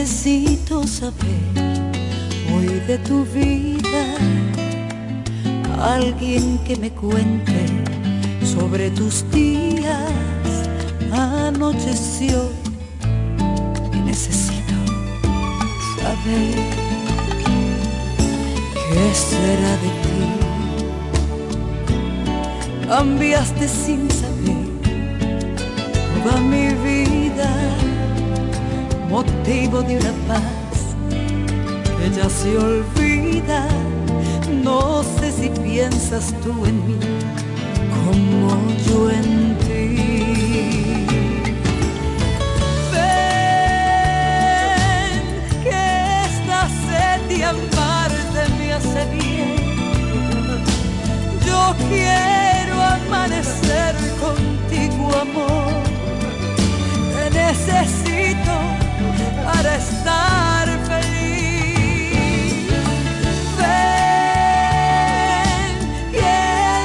necesito saber hoy de tu vida. Alguien que me cuente sobre tus días. Anocheció y necesito saber qué será de ti. Cambiaste sin saber motivo de una paz que ya se olvida. No sé si piensas tú en mí como yo en ti. Ven, que esta sed de amarte me hace bien. Yo quiero estar feliz. Ven, que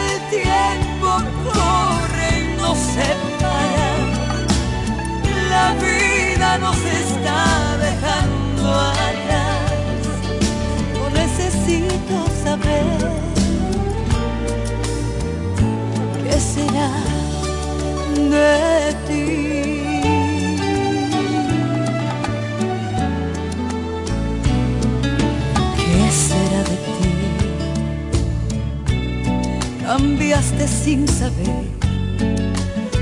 el tiempo corre y no se para. La vida nos está dejando atrás. No necesito saber qué será de Sin saber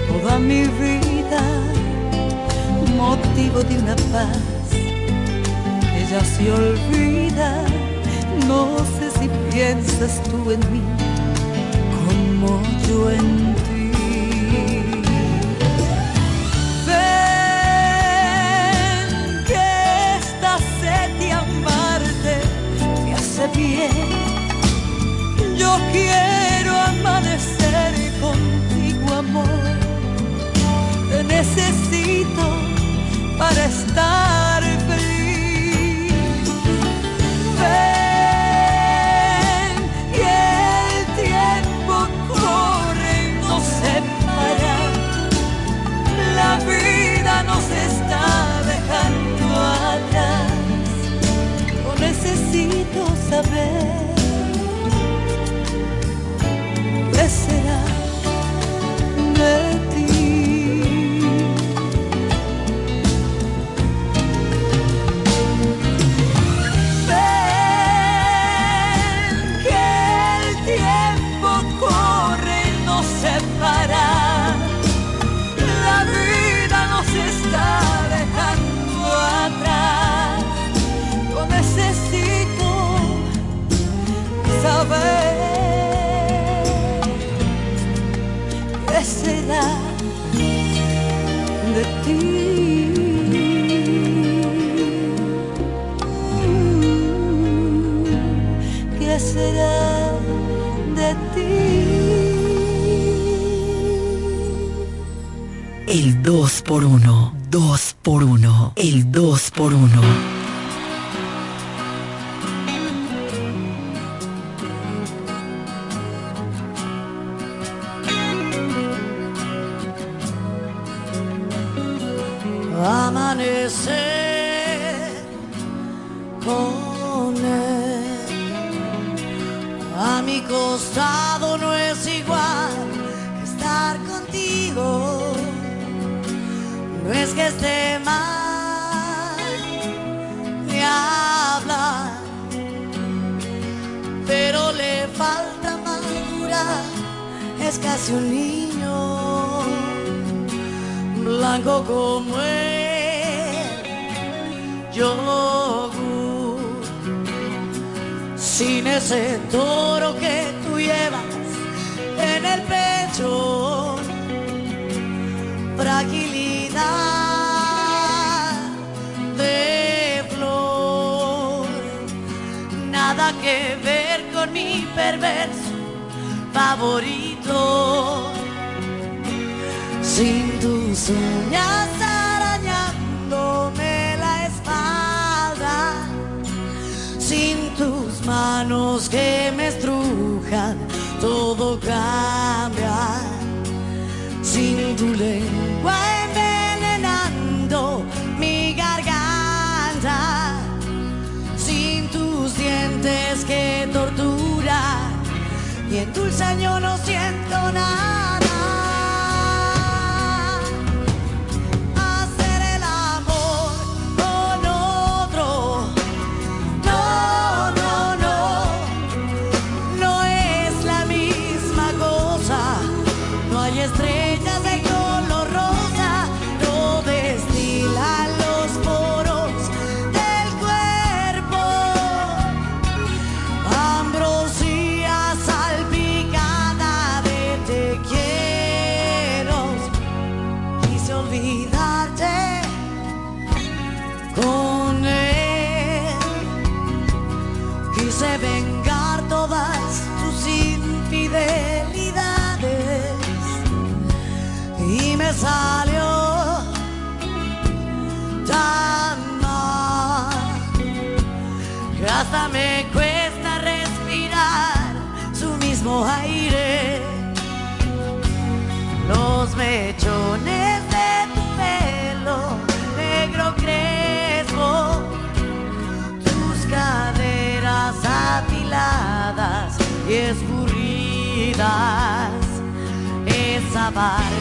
toda mi vida, motivo de una paz que ya se olvida. No sé si piensas tú en mí como yo en ti. Bien. Yo quiero estar feliz. Ven, que el tiempo corre y no se para. La vida nos está dejando atrás. No necesito saber 2 por 1 2 por 1 El 2 por 1 que tortura y en dulce año no siento nada. vidas es abar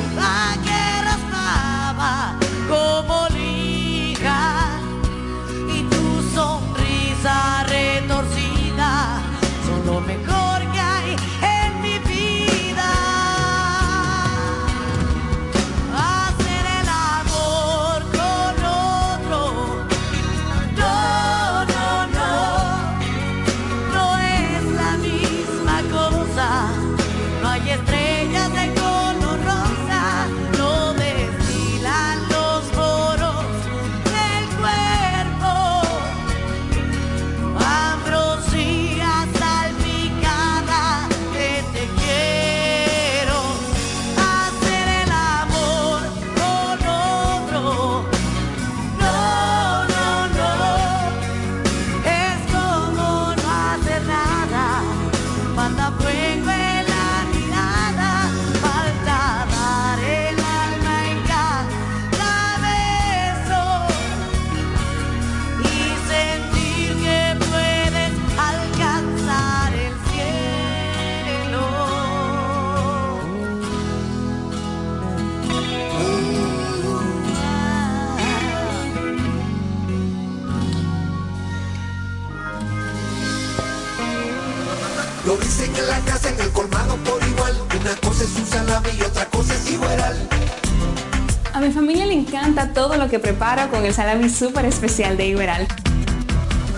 A mi familia le encanta todo lo que prepara con el salami súper especial de Iberal.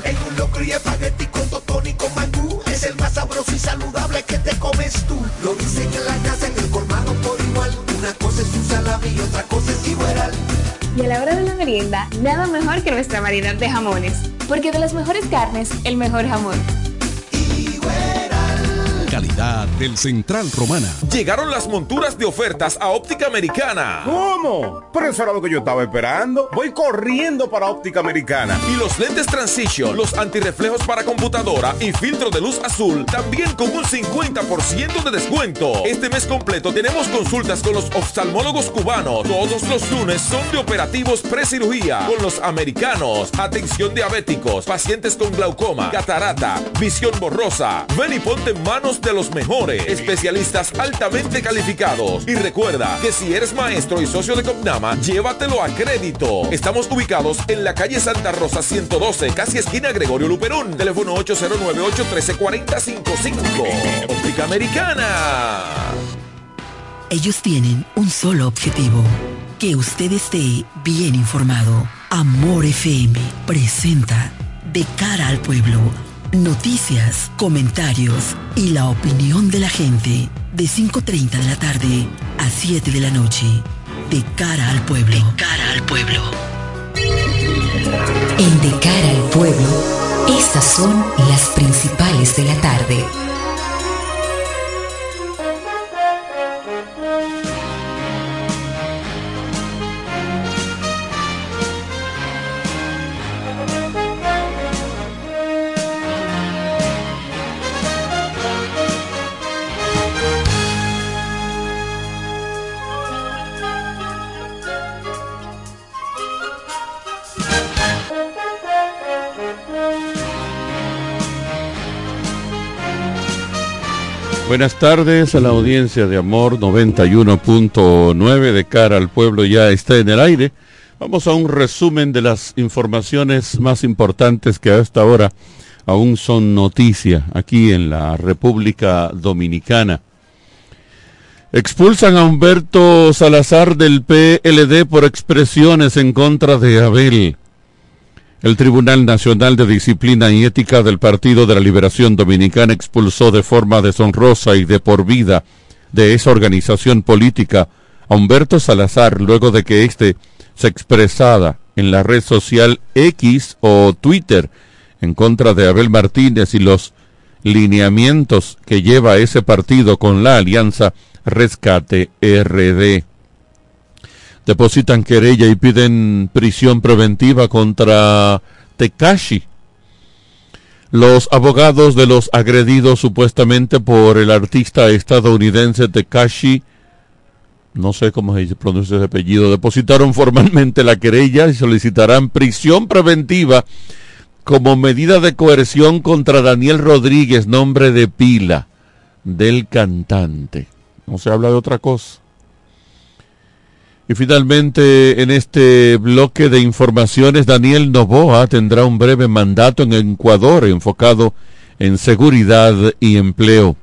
En un locro y espagueti con totón y con mangú. Es el más sabroso y saludable que te comes tú. Lo dicen en la casa, en el colmado por igual. Una cosa es un salami y otra cosa es Iberal. Y a la hora de la merienda, nada mejor que nuestra variedad de jamones. Porque de las mejores carnes, el mejor jamón calidad del Central Romana. Llegaron las monturas de ofertas a Óptica Americana. ¿Cómo? Pero eso era lo que yo estaba esperando. Voy corriendo para Óptica Americana. Y los lentes Transition, los antirreflejos para computadora y filtro de luz azul, también con un 50% de descuento. Este mes completo tenemos consultas con los oftalmólogos cubanos. Todos los lunes son de operativos pre-cirugía con los americanos. Atención diabéticos, pacientes con glaucoma, catarata, visión borrosa. Ven y ponte en manos de los mejores, especialistas altamente calificados. Y recuerda que si eres maestro y socio de Copnama, llévatelo a crédito. Estamos ubicados en la calle Santa Rosa 112, casi esquina Gregorio Luperón. Teléfono 809-813-4055. Óptica Americana. Ellos tienen un solo objetivo, que usted esté bien informado. Amor FM presenta De cara al pueblo noticias, comentarios y la opinión de la gente de 5.30 de la tarde a 7 de la noche. De cara al pueblo. De cara al pueblo. En De cara al pueblo, estas son las principales de la tarde. Buenas tardes a la audiencia de Amor 91.9 de cara al pueblo ya está en el aire. Vamos a un resumen de las informaciones más importantes que a esta hora aún son noticia aquí en la República Dominicana. Expulsan a Humberto Salazar del PLD por expresiones en contra de Abel. El Tribunal Nacional de Disciplina y Ética del Partido de la Liberación Dominicana expulsó de forma deshonrosa y de por vida de esa organización política a Humberto Salazar luego de que éste se expresara en la red social X o Twitter en contra de Abel Martínez y los lineamientos que lleva ese partido con la alianza Rescate RD depositan querella y piden prisión preventiva contra Tekashi. Los abogados de los agredidos supuestamente por el artista estadounidense Tekashi, no sé cómo se pronuncia ese apellido, depositaron formalmente la querella y solicitarán prisión preventiva como medida de coerción contra Daniel Rodríguez, nombre de pila del cantante. No se habla de otra cosa. Y finalmente, en este bloque de informaciones, Daniel Novoa tendrá un breve mandato en Ecuador enfocado en seguridad y empleo.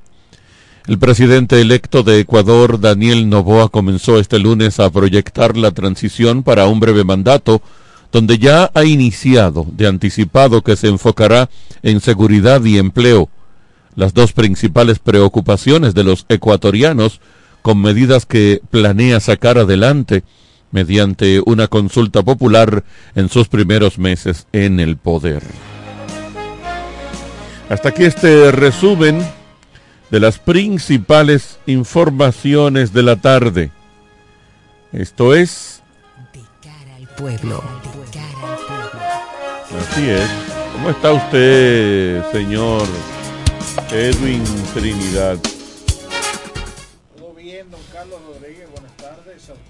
El presidente electo de Ecuador, Daniel Novoa, comenzó este lunes a proyectar la transición para un breve mandato, donde ya ha iniciado de anticipado que se enfocará en seguridad y empleo, las dos principales preocupaciones de los ecuatorianos con medidas que planea sacar adelante mediante una consulta popular en sus primeros meses en el poder. Hasta aquí este resumen de las principales informaciones de la tarde. Esto es... De cara al pueblo. Así es. ¿Cómo está usted, señor Edwin Trinidad?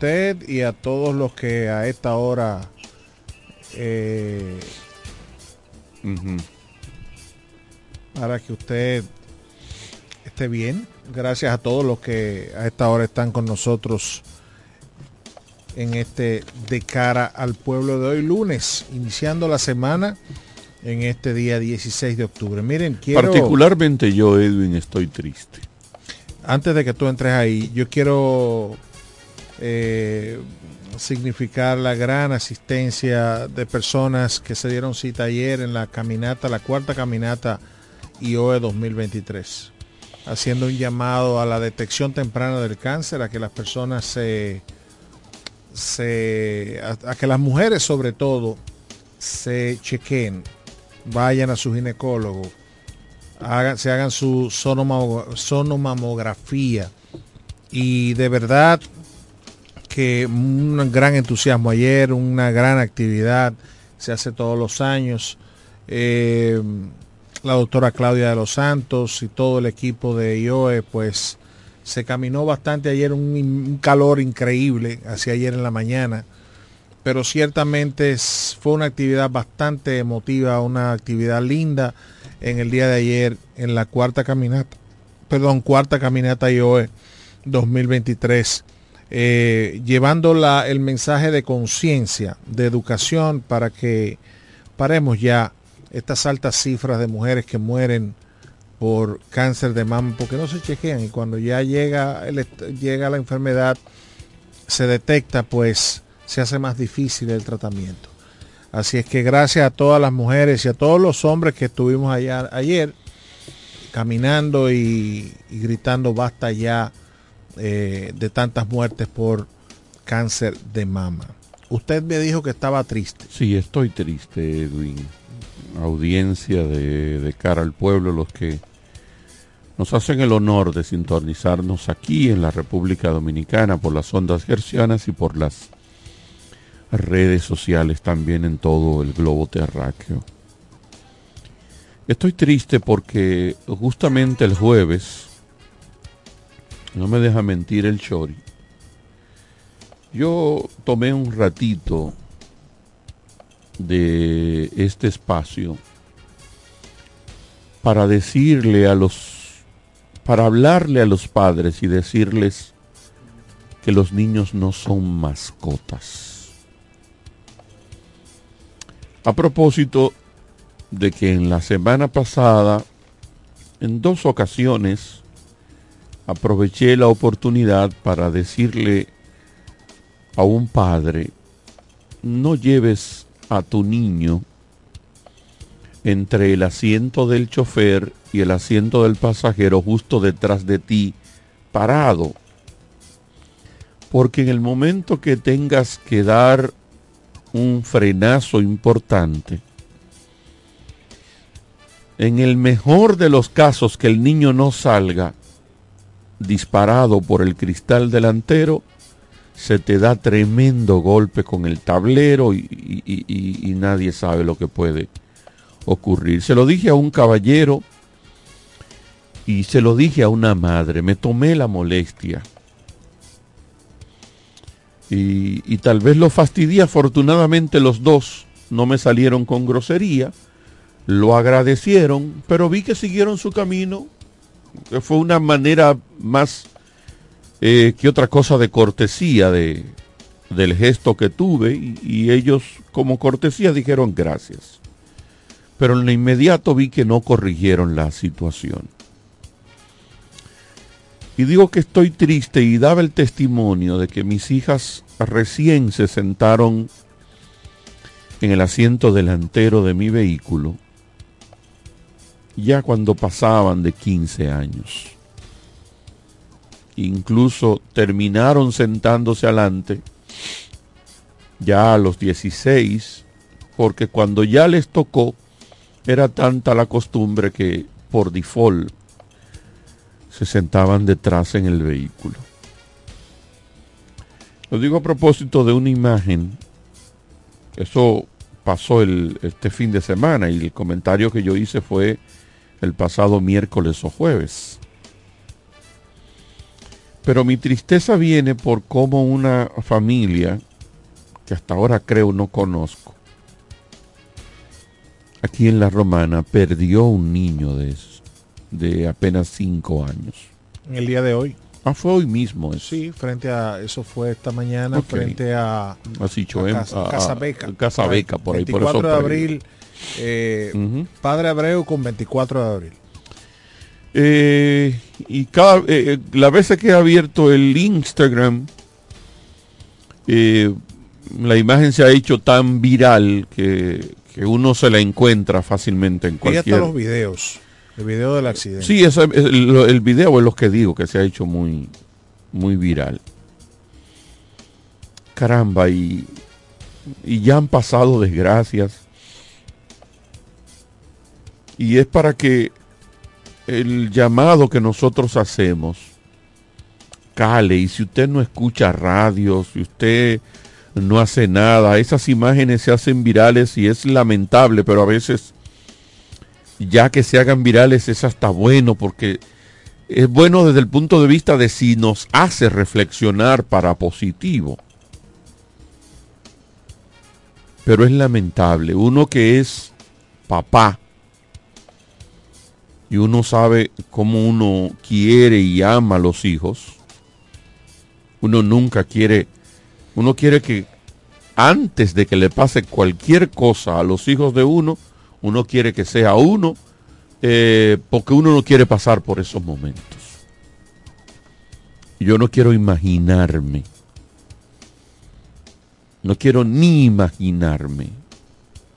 Usted y a todos los que a esta hora eh, para que usted esté bien. Gracias a todos los que a esta hora están con nosotros en este de cara al pueblo de hoy lunes, iniciando la semana en este día 16 de octubre. Miren, quiero... Particularmente yo, Edwin, estoy triste. Antes de que tú entres ahí, yo quiero eh, significar la gran asistencia de personas que se dieron cita ayer en la caminata, la cuarta caminata IOE 2023, haciendo un llamado a la detección temprana del cáncer, a que las personas se, se a, que las mujeres sobre todo se chequen, vayan a su ginecólogo, hagan, se hagan su sonomamografía. Y de verdad que un gran entusiasmo ayer, una gran actividad, se hace todos los años. Eh, la doctora Claudia de los Santos y todo el equipo de IOE, pues se caminó bastante ayer, un, calor increíble hacia ayer en la mañana, pero ciertamente fue una actividad bastante emotiva, una actividad linda en el día de ayer en la cuarta caminata, perdón, cuarta caminata IOE 2023 eh, llevando el mensaje de conciencia, de educación, para que paremos ya estas altas cifras de mujeres que mueren por cáncer de mama porque no se chequean y cuando ya llega, llega la enfermedad, se detecta, pues se hace más difícil el tratamiento. Así es que gracias a todas las mujeres y a todos los hombres que estuvimos allá ayer caminando y gritando basta ya eh, de tantas muertes por cáncer de mama. Usted me dijo que estaba triste. Sí, estoy triste, Edwin. Audiencia de, cara al pueblo, los que nos hacen el honor de sintonizarnos aquí en la República Dominicana por las ondas gercianas y por las redes sociales también en todo el globo terráqueo. Estoy triste porque justamente el jueves no me deja mentir el Chori. Yo tomé un ratito de este espacio para decirle a los para hablarle a los padres y decirles que los niños no son mascotas. A propósito de que en la semana pasada, en dos ocasiones, aproveché la oportunidad para decirle a un padre, no lleves a tu niño entre el asiento del chofer y el asiento del pasajero justo detrás de ti, parado. Porque en el momento que tengas que dar un frenazo importante, en el mejor de los casos que el niño no salga disparado por el cristal delantero, se te da tremendo golpe con el tablero y, nadie sabe lo que puede ocurrir. Se lo dije a un caballero y se lo dije a una madre, me tomé la molestia. Y, y tal vez lo fastidié, afortunadamente los dos no me salieron con grosería, lo agradecieron, pero vi que siguieron su camino, fue una manera más eh, que otra cosa de cortesía de, del gesto que tuve y, y ellos como cortesía dijeron gracias. Pero en lo inmediato vi que no corrigieron la situación. Y digo que estoy triste y daba el testimonio de que mis hijas recién se sentaron en el asiento delantero de mi vehículo, ya cuando pasaban de 15 años. Incluso terminaron sentándose adelante ya a los 16, porque cuando ya les tocó, era tanta la costumbre que por default se sentaban detrás en el vehículo. Lo digo a propósito de una imagen. Eso pasó el, este fin de semana y el comentario que yo hice fue el pasado miércoles o jueves. Pero mi tristeza viene por cómo una familia, que hasta ahora creo no conozco, aquí en La Romana perdió un niño de, de apenas cinco años. En el día de hoy. Ah, fue hoy mismo. Eso. Sí, frente a, eso fue esta mañana, frente a, Así, a Choem, Casa, a- Casa Beca. Casa Beca, por ahí, por 24 eso de ahí. Eh. Padre Abreu con 24 de abril. Eh, y cada eh, eh, las veces que he abierto el Instagram, la imagen se ha hecho tan viral que, que uno se la encuentra fácilmente en cualquier. los videos. El video del accidente. Sí, ese- es el, el video es lo que digo, que se ha hecho muy, muy viral. Caramba, y, y ya han pasado desgracias. Y es para que el llamado que nosotros hacemos cale. Y si usted no escucha radio, si usted no hace nada, esas imágenes se hacen virales y es lamentable, pero a veces ya que se hagan virales es hasta bueno porque es bueno desde el punto de vista de si nos hace reflexionar para positivo. Pero es lamentable, uno que es papá y uno sabe cómo uno quiere y ama a los hijos, uno nunca quiere, uno quiere que antes de que le pase cualquier cosa a los hijos de uno, uno quiere que sea uno, eh, porque uno no quiere pasar por esos momentos. Yo no quiero imaginarme, no quiero ni imaginarme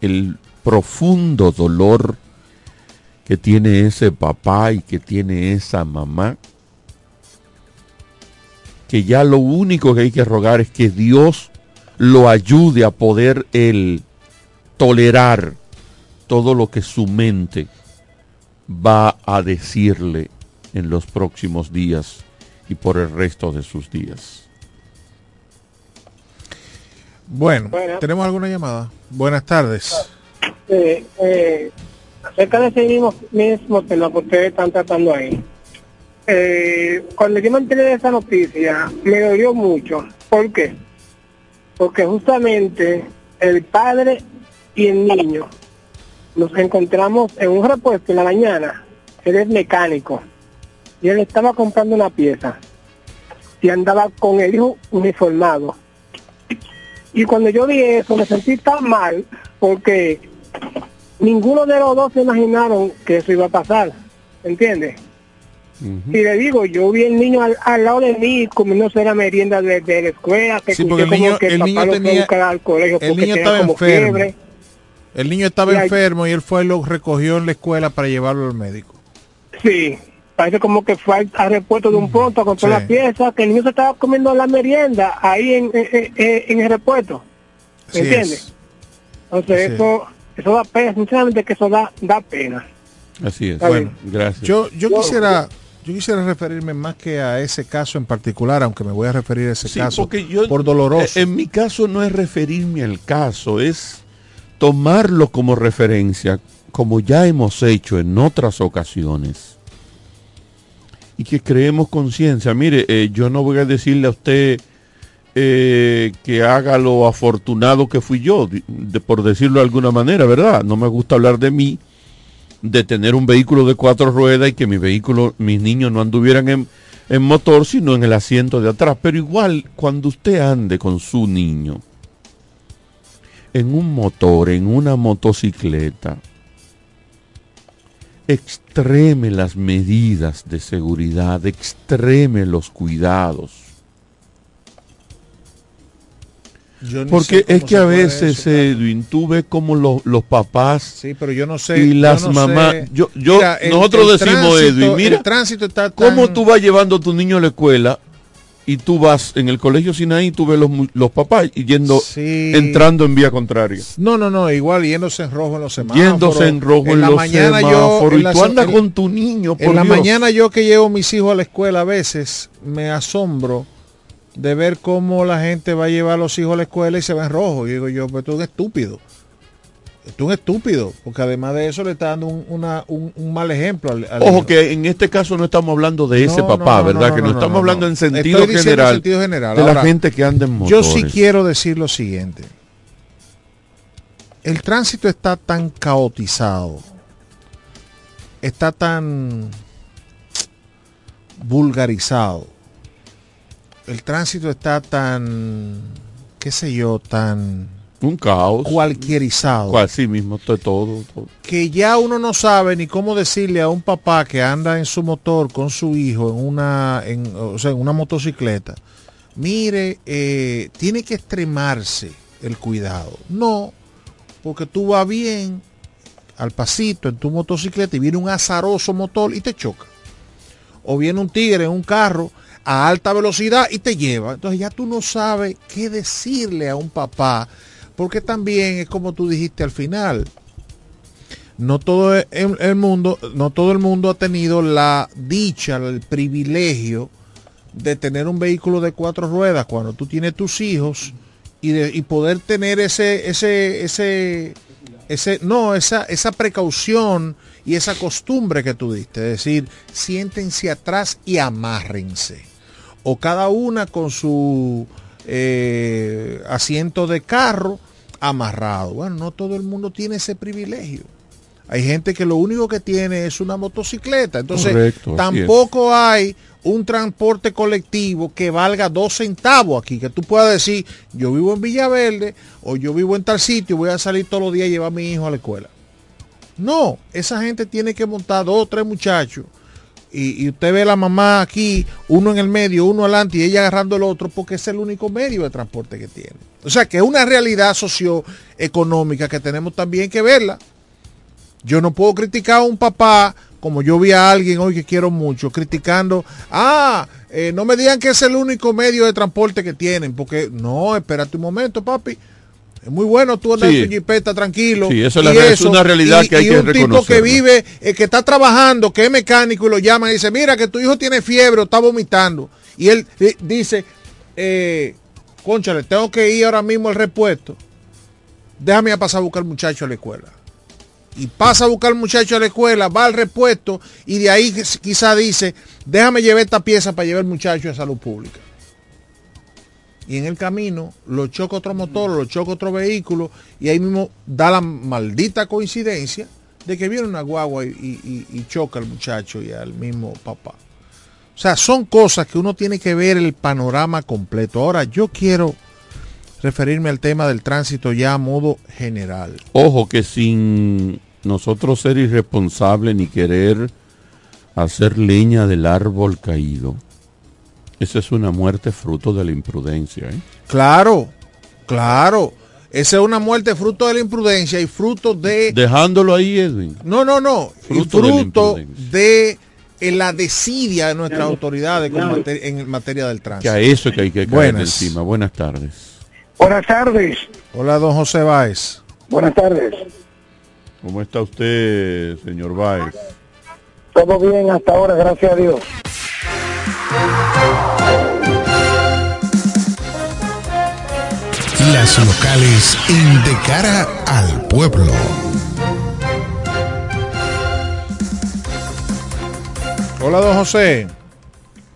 el profundo dolor que tiene ese papá y que tiene esa mamá, que ya lo único que hay que rogar es que Dios lo ayude a poder él tolerar todo lo que su mente va a decirle en los próximos días y por el resto de sus días. Bueno, Bueno. ¿tenemos alguna llamada? Buenas tardes. Eh, eh, acerca de ese mismo, mismo tema que ustedes están tratando ahí. Eh, cuando yo me enteré esa noticia, me dolió mucho. ¿Por qué? Porque justamente el padre y el niño nos encontramos en un repuesto en la mañana. Él es mecánico. y él estaba comprando una pieza y andaba con el hijo uniformado. Y cuando yo vi eso me sentí tan mal porque ninguno de los dos se imaginaron que eso iba a pasar, ¿entiendes? Y le digo, yo vi el niño al, al lado de mí comiéndose la merienda de, de la escuela, que Sí, porque el como niño- que el papá niño tenía- al colegio el niño estaba como enfermo. fiebre. El niño estaba Y enfermo y él fue y lo recogió en la escuela para llevarlo al médico. Sí, parece como que fue al, repuesto de un pronto a comprar Sí. la pieza, que el niño se estaba comiendo la merienda ahí en, en, el repuesto. ¿Me entiendes? es. Entonces Así eso, eso da pena, sinceramente que eso da, da pena. Así es. Está Bueno, bien. gracias. Yo, yo quisiera yo quisiera referirme más que a ese caso en particular, aunque me voy a referir a ese Sí, caso porque yo- por doloroso. En mi caso no es referirme al caso, es tomarlo como referencia, como ya hemos hecho en otras ocasiones. Y que creemos conciencia. Mire, eh, yo no voy a decirle a usted eh, que haga lo afortunado que fui yo, de- por decirlo de alguna manera, ¿verdad? No me gusta hablar de mí, de tener un vehículo de cuatro ruedas y que mi vehículo, mis niños no anduvieran en, en motor, sino en el asiento de atrás. Pero igual, cuando usted ande con su niño en un motor, en una motocicleta, extreme las medidas de seguridad, extreme los cuidados. Yo Porque cómo es que a veces, eso, Edwin, tú ves como los, los papás Sí, pero yo no sé. y yo las no mamás. sé. Yo, yo, Mira, nosotros el decimos, tránsito- Edwin, mira, el tránsito está ¿cómo tan- tú vas llevando a tu niño a la escuela y tú vas en el colegio Sinaí, tú ves los, los papás yendo, Sí. entrando en vía contraria? No, no, no, igual yéndose en rojo en los semáforos. Yéndose en rojo en, la los mañana semáforos en y la tú andas con tu niño, por En la Dios. mañana yo que llevo a mis hijos a la escuela a veces me asombro de ver cómo la gente va a llevar a los hijos a la escuela y se ve en rojo. Y digo yo, pues tú eres un estúpido. Tú eres un estúpido, porque además de eso le está dando un, una- un- un mal ejemplo al, al Ojo hijo. que en este caso no estamos hablando de ese No, papá, no, ¿verdad? no, que no, estamos hablando en sentido Estoy diciendo en general, sentido general. de la gente que anda en Yo motores. sí quiero decir lo siguiente. El tránsito está tan caotizado, está tan vulgarizado, el tránsito está tan, qué sé yo, tan un caos, cualquierizado, así mismo, todo, todo, todo. que ya uno no sabe ni cómo decirle a un papá que anda en su motor con su hijo en una, en, o sea, en una motocicleta, mire, eh, tiene que extremarse el cuidado. No, porque tú vas bien al pasito en tu motocicleta y viene un azaroso motor y te choca. O viene un tigre en un carro a alta velocidad y te lleva. Entonces ya tú no sabes qué decirle a un papá, porque también es como tú dijiste al final. No todo el, mundo, no todo el mundo ha tenido la dicha, el privilegio de tener un vehículo de cuatro ruedas cuando tú tienes tus hijos y, de, y poder tener ese, ese, ese, ese, no, esa, esa precaución y esa costumbre que tú diste, es decir, siéntense atrás y amárrense. O cada una con su eh, asiento de carro amarrado. Bueno, no todo el mundo tiene ese privilegio. Hay gente que lo único que tiene es una motocicleta. Entonces, Correcto, tampoco hay un transporte colectivo que valga dos centavos aquí, que tú puedas decir, yo vivo en Villaverde o yo vivo en tal sitio, voy a salir todos los días a llevar a mi hijo a la escuela. No, esa gente tiene que montar dos o tres muchachos. Y, usted ve a la mamá aquí, uno en el medio, uno adelante y ella agarrando el otro, porque es el único medio de transporte que tiene. O sea que es una realidad socioeconómica que tenemos también que verla. Yo no puedo criticar a un papá, como yo vi a alguien hoy que quiero mucho, criticando, ah, eh, no me digan que es el único medio de transporte que tienen, porque no, espérate un momento, papi. Es muy bueno tú andar Sí. en tu jipeta tranquilo. Sí, eso es y una realidad y- que hay y que un tipo que vive, eh, que está trabajando, que es mecánico y lo llaman y dice, mira que tu hijo tiene fiebre o está vomitando. Y él eh, dice, eh, conchale, tengo que ir ahora mismo al repuesto. Déjame a pasar a buscar al muchacho a la escuela. Y pasa a buscar al muchacho a la escuela, va al repuesto y de ahí quizá dice, déjame llevar esta pieza para llevar al muchacho a salud pública. Y en el camino lo choca otro motor, lo choca otro vehículo y ahí mismo da la maldita coincidencia de que viene una guagua y, choca al muchacho y al mismo papá. O sea, son cosas que uno tiene que ver el panorama completo. Ahora, yo quiero referirme al tema del tránsito ya a modo general. Ojo que sin nosotros ser irresponsables ni querer hacer leña del árbol caído, esa es una muerte fruto de la imprudencia. ¿eh? Claro, claro. Esa es una muerte fruto de la imprudencia y fruto de... Dejándolo ahí, Edwin. No, no, no. Fruto, fruto de, la desidia de nuestras autoridades en materia del tránsito. Que a eso es que hay que caer encima. Buenas tardes. Buenas tardes. Hola, don José Báez. Buenas tardes. ¿Cómo está usted, señor Báez? Todo bien hasta ahora, gracias a Dios. Las locales en De Cara al Pueblo. Hola, don José.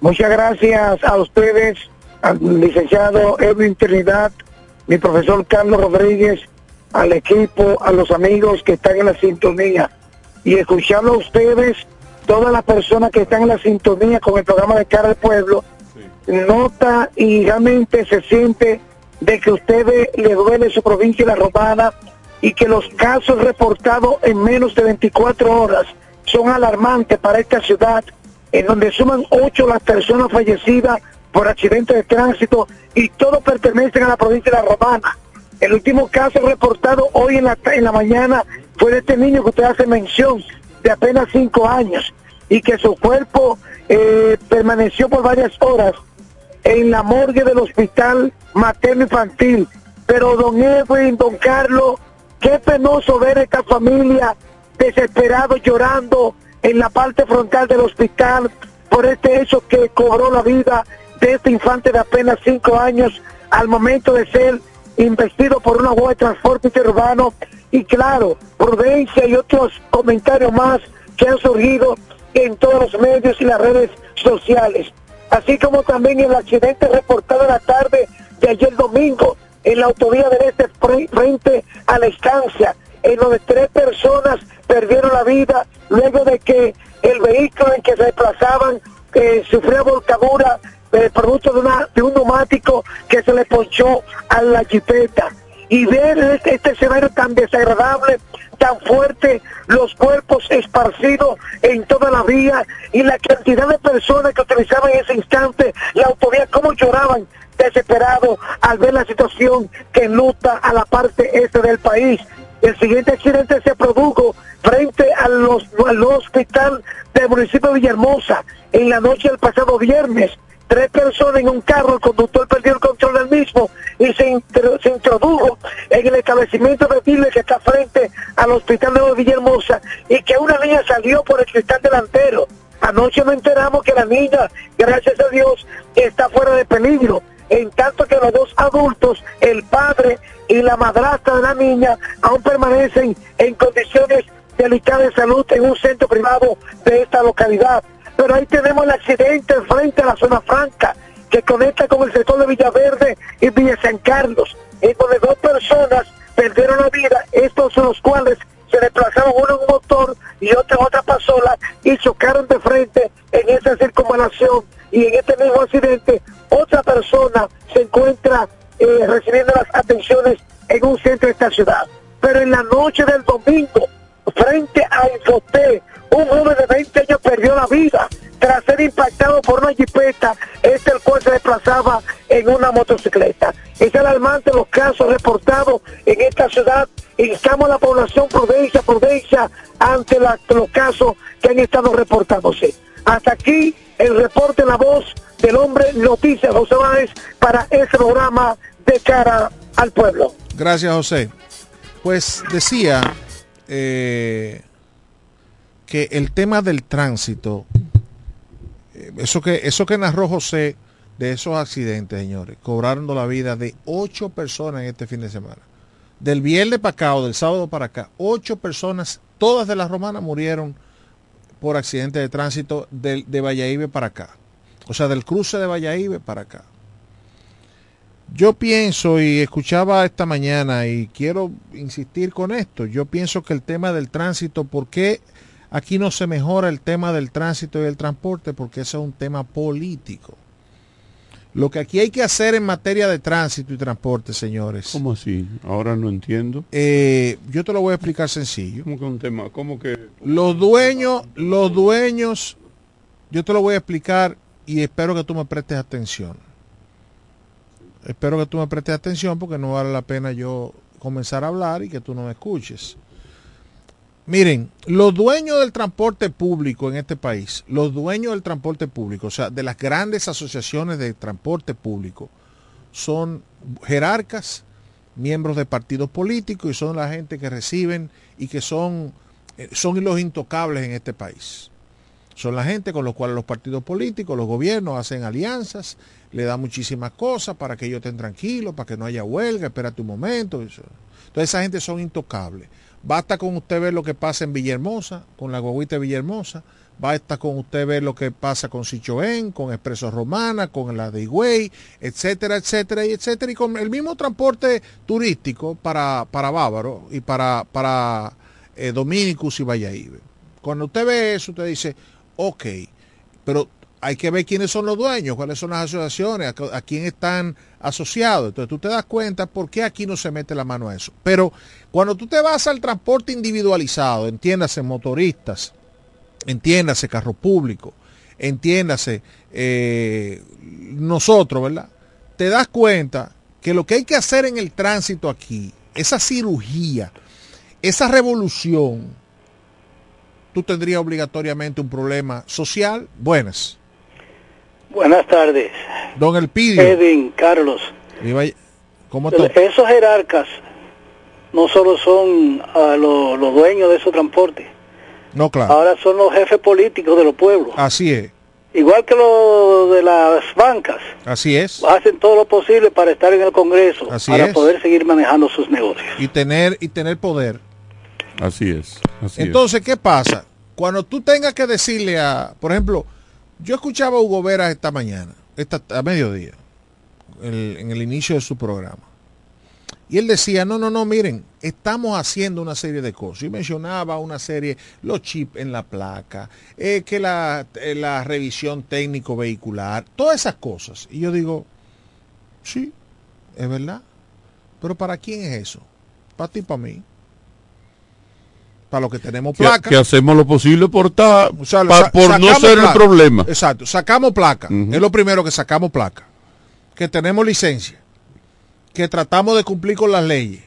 Muchas gracias a ustedes, al licenciado Edwin Trinidad, mi profesor Carlos Rodríguez, al equipo, a los amigos que están en la sintonía. Y escuchando a ustedes, todas las personas que están en la sintonía con el programa de Cara al Pueblo, nota y realmente se siente de que a ustedes le duele su provincia y la romana y que los casos reportados en menos de 24 horas son alarmantes para esta ciudad, en donde suman ocho las personas fallecidas por accidentes de tránsito y todos pertenecen a la provincia de la Romana. El último caso reportado hoy en la, en la mañana fue de este niño que usted hace mención, de apenas cinco años, y que su cuerpo eh, permaneció por varias horas en la morgue del hospital materno infantil. Pero don Edwin, don Carlos, qué penoso ver a esta familia desesperado llorando en la parte frontal del hospital por este hecho que cobró la vida de este infante de apenas cinco años al momento de ser investido por una web de transporte urbano y claro, prudencia y otros comentarios más que han surgido en todos los medios y las redes sociales. Así como también el accidente reportado en la tarde de ayer domingo en la autovía del este frente a la estancia, en donde tres personas perdieron la vida luego de que el vehículo en que se desplazaban eh, sufrió volcadura eh, producto de, de un neumático que se le ponchó a la jipeta. Y ver este, este escenario tan desagradable, tan fuerte, los cuerpos esparcidos en toda la vía y la cantidad de personas que utilizaban en ese instante la autovía, cómo lloraban desesperados al ver la situación que luta a la parte este del país. El siguiente accidente se produjo frente a los, al hospital del municipio de Villahermosa en la noche del pasado viernes tres personas en un carro, el conductor perdió el control del mismo y se, introdujo en el establecimiento de Dile que está frente al hospital de Villahermosa y que una niña salió por el cristal delantero. Anoche nos enteramos que la niña, gracias a Dios, está fuera de peligro, en tanto que los dos adultos, el padre y la madrastra de la niña, aún permanecen en condiciones delicadas de salud en un centro privado de esta localidad. Pero ahí tenemos el accidente frente a la zona franca que conecta con el sector de Villaverde y Villa San Carlos, en donde dos personas perdieron la vida, estos los cuales se desplazaron uno en un motor y otro en otra pasola y chocaron de frente en esa circunvalación y en este mismo accidente otra persona se encuentra eh, recibiendo las atenciones en un centro de esta ciudad. Pero en la noche del domingo, frente a Infoté, un joven de 20 años perdió la vida tras ser impactado por una jipeta, este el cual se desplazaba en una motocicleta. Es alarmante los casos reportados en esta ciudad. Instamos a la población prudencia, prudencia ante los casos que han estado reportándose. Hasta aquí el reporte La Voz del Hombre Noticias José Báez para este programa de cara al pueblo. Gracias José. Pues decía eh, que el tema del tránsito, eh, eso que, eso que narró José de esos accidentes, señores, cobrando la vida de ocho personas en este fin de semana. Del viernes para acá o del sábado para acá, ocho personas, todas de las romanas, murieron por accidentes de tránsito de, de Valladolid para acá. O sea, del cruce de Valladolid para acá. Yo pienso y escuchaba esta mañana y quiero insistir con esto, yo pienso que el tema del tránsito, ¿por qué aquí no se mejora el tema del tránsito y el transporte porque eso es un tema político. Lo que aquí hay que hacer en materia de tránsito y transporte, señores. ¿Cómo así? Ahora no entiendo. Eh, yo te lo voy a explicar sencillo. ¿Cómo que un tema? ¿Cómo que...? Los dueños, los dueños, yo te lo voy a explicar y espero que tú me prestes atención. Espero que tú me prestes atención porque no vale la pena yo comenzar a hablar y que tú no me escuches. Miren, los dueños del transporte público en este país, los dueños del transporte público, o sea, de las grandes asociaciones de transporte público, son jerarcas, miembros de partidos políticos y son la gente que reciben y que son, eh, son los intocables en este país. Son la gente con los cuales los partidos políticos, los gobiernos hacen alianzas, le dan muchísimas cosas para que ellos estén tranquilos, para que no haya huelga, espérate un momento. Entonces esa gente son intocables. Basta con usted ver lo que pasa en Villahermosa, con la guaguita de Villahermosa. Basta con usted ver lo que pasa con Sichoén, con Expreso Romana, con la de Higüey, etcétera, etcétera, y etcétera. Y con el mismo transporte turístico para, para Bávaro y para, para eh, Dominicus y Valladolid. Cuando usted ve eso, usted dice, ok, pero hay que ver quiénes son los dueños, cuáles son las asociaciones, a, quién están asociados. Entonces tú te das cuenta por qué aquí no se mete la mano a eso. Pero cuando tú te vas al transporte individualizado, entiéndase motoristas, entiéndase carro público, entiéndase eh, nosotros, ¿verdad? Te das cuenta que lo que hay que hacer en el tránsito aquí, esa cirugía, esa revolución, tú tendrías obligatoriamente un problema social. Buenas. Buenas tardes. Don Elpidio. Edwin, Carlos. ¿Cómo Esos jerarcas no solo son ah, los, dueños de esos transportes. No, claro. Ahora son los jefes políticos de los pueblos. Así es. Igual que los de las bancas. Así es. Hacen todo lo posible para estar en el Congreso, para poder seguir manejando sus negocios. Y tener y tener poder. Así es. Entonces, ¿qué pasa? Cuando tú tengas que decirle a, por ejemplo, yo escuchaba a Hugo Vera esta mañana, esta, a mediodía, en el inicio de su programa. Y él decía, no, no, no, miren, estamos haciendo una serie de cosas. Y mencionaba una serie, los chips en la placa, eh, que la, eh, la revisión técnico vehicular, todas esas cosas. Y yo digo, sí, es verdad. Pero ¿para quién es eso? Para ti, para mí para lo que tenemos placa. Que, hacemos lo posible por, por no ser el problema. Exacto, sacamos placa. Es lo primero que sacamos placa. Que tenemos licencia. Que tratamos de cumplir con las leyes.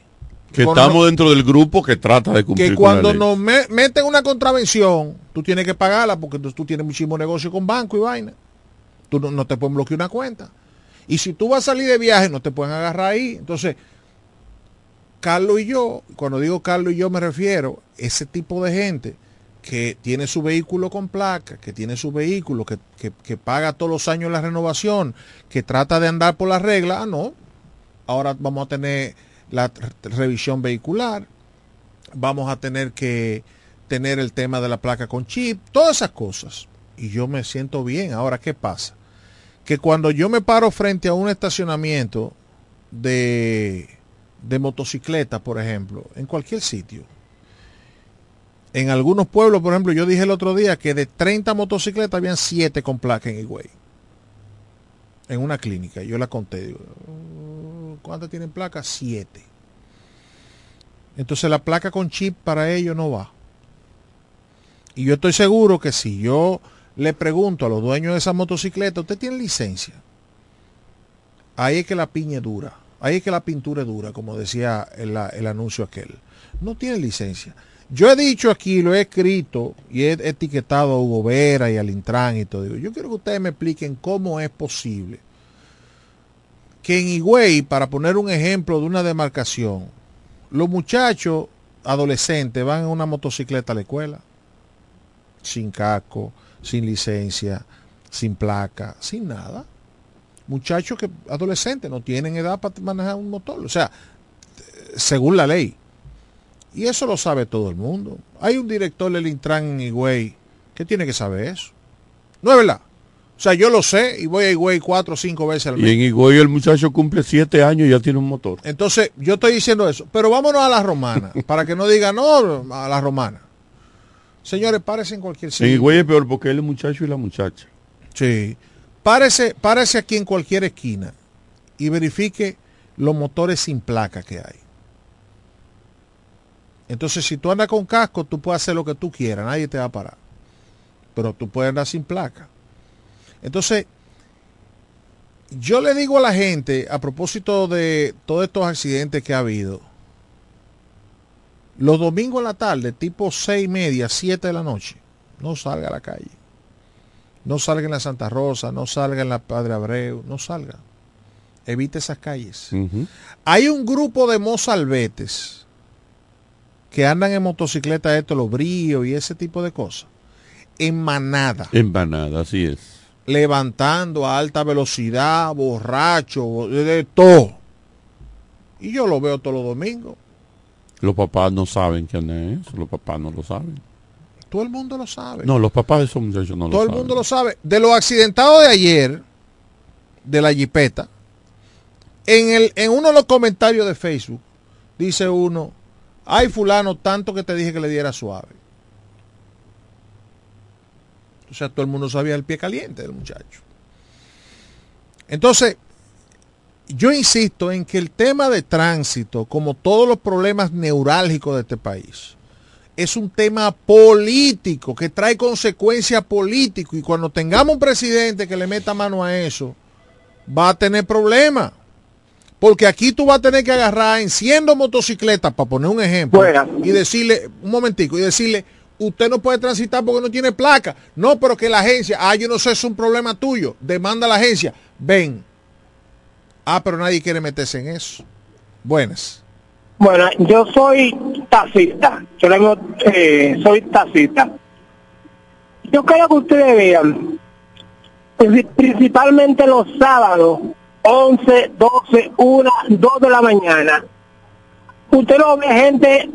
Que estamos dentro del grupo que trata de cumplir que cuando nos meten una contravención, tú tienes que pagarla porque tú tienes muchísimo negocio con banco y vaina. Tú no, no te pueden bloquear una cuenta. Y si tú vas a salir de viaje, no te pueden agarrar ahí. Entonces, Carlos y yo, cuando digo Carlos y yo me refiero a ese tipo de gente que tiene su vehículo con placa, que tiene su vehículo, que, paga todos los años la renovación, que trata de andar por las reglas, ah, no, ahora vamos a tener la revisión vehicular, vamos a tener que tener el tema de la placa con chip, todas esas cosas. Y yo me siento bien. Ahora, ¿qué pasa? Que cuando yo me paro frente a un estacionamiento de de motocicleta, por ejemplo, en cualquier sitio. En algunos pueblos, por ejemplo, yo dije el otro día que de 30 motocicletas habían 7 con placa en Higüey. En una clínica, yo la conté. Digo, ¿Cuántas tienen placa? 7. Entonces la placa con chip para ellos no va. Y yo estoy seguro que si yo le pregunto a los dueños de esa motocicleta, ¿usted tiene licencia? Ahí es que la piña dura. Ahí es que la pintura es dura, como decía el, anuncio aquel. No tiene licencia. Yo he dicho aquí, lo he escrito y he etiquetado a Hugo Vera y al Intran y todo. yo quiero que ustedes me expliquen cómo es posible que en Higüey, para poner un ejemplo de una demarcación, los muchachos adolescentes van en una motocicleta a la escuela, sin casco, sin licencia, sin placa, sin nada muchachos que adolescentes no tienen edad para manejar un motor, o sea, según la ley. Y eso lo sabe todo el mundo. Hay un director del Intran en Higüey que tiene que saber eso. No es verdad. O sea, yo lo sé y voy a Higüey cuatro o cinco veces al mes. Y en Higüey el muchacho cumple siete años y ya tiene un motor. Entonces, yo estoy diciendo eso. Pero vámonos a la romana, para que no digan, no, a la romana. Señores, párese en cualquier En sitio. Higüey es peor porque él es muchacho y la muchacha. Sí. Párese, párese aquí en cualquier esquina y verifique los motores sin placa que hay. Entonces, si tú andas con casco, tú puedes hacer lo que tú quieras, nadie te va a parar. Pero tú puedes andar sin placa. Entonces, yo le digo a la gente, a propósito de todos estos accidentes que ha habido, los domingos en la tarde, tipo seis y media, siete de la noche, no salga a la calle. No salga en la Santa Rosa, no salga en la Padre Abreu, no salga. Evite esas calles. Hay un grupo de mozalbetes que andan en motocicleta, esto, los bríos y ese tipo de cosas, en manada, Empanada, así es. levantando a alta velocidad, borracho, de, todo. Y yo lo veo todos los domingos. Los papás no saben quién es eso, los papás no lo saben. Todo el mundo lo sabe. No, los papás de esos muchachos no Todo lo el saben. mundo lo sabe. De los accidentados de ayer, de la jipeta, en, el, en uno de los comentarios de Facebook, dice uno, ay fulano, tanto que te dije que le diera suave. O sea, todo el mundo sabía el pie caliente del muchacho. Entonces, yo insisto en que el tema de tránsito, como todos los problemas neurálgicos de este país, es un tema político que trae consecuencias políticas y cuando tengamos un presidente que le meta mano a eso, va a tener problemas. Porque aquí tú vas a tener que agarrar enciendo motocicletas, para poner un ejemplo, y decirle, un momentico, y decirle, usted no puede transitar porque no tiene placa. No, pero que la agencia, ah, yo no sé, es un problema tuyo. Demanda a la agencia. Ven. Ah, pero nadie quiere meterse en eso. Buenas. Bueno, yo soy taxista. Yo tengo, eh, soy taxista. Yo creo que ustedes vean, pri- principalmente los sábados, 11, 12, 1, 2 de la mañana. Usted no ve gente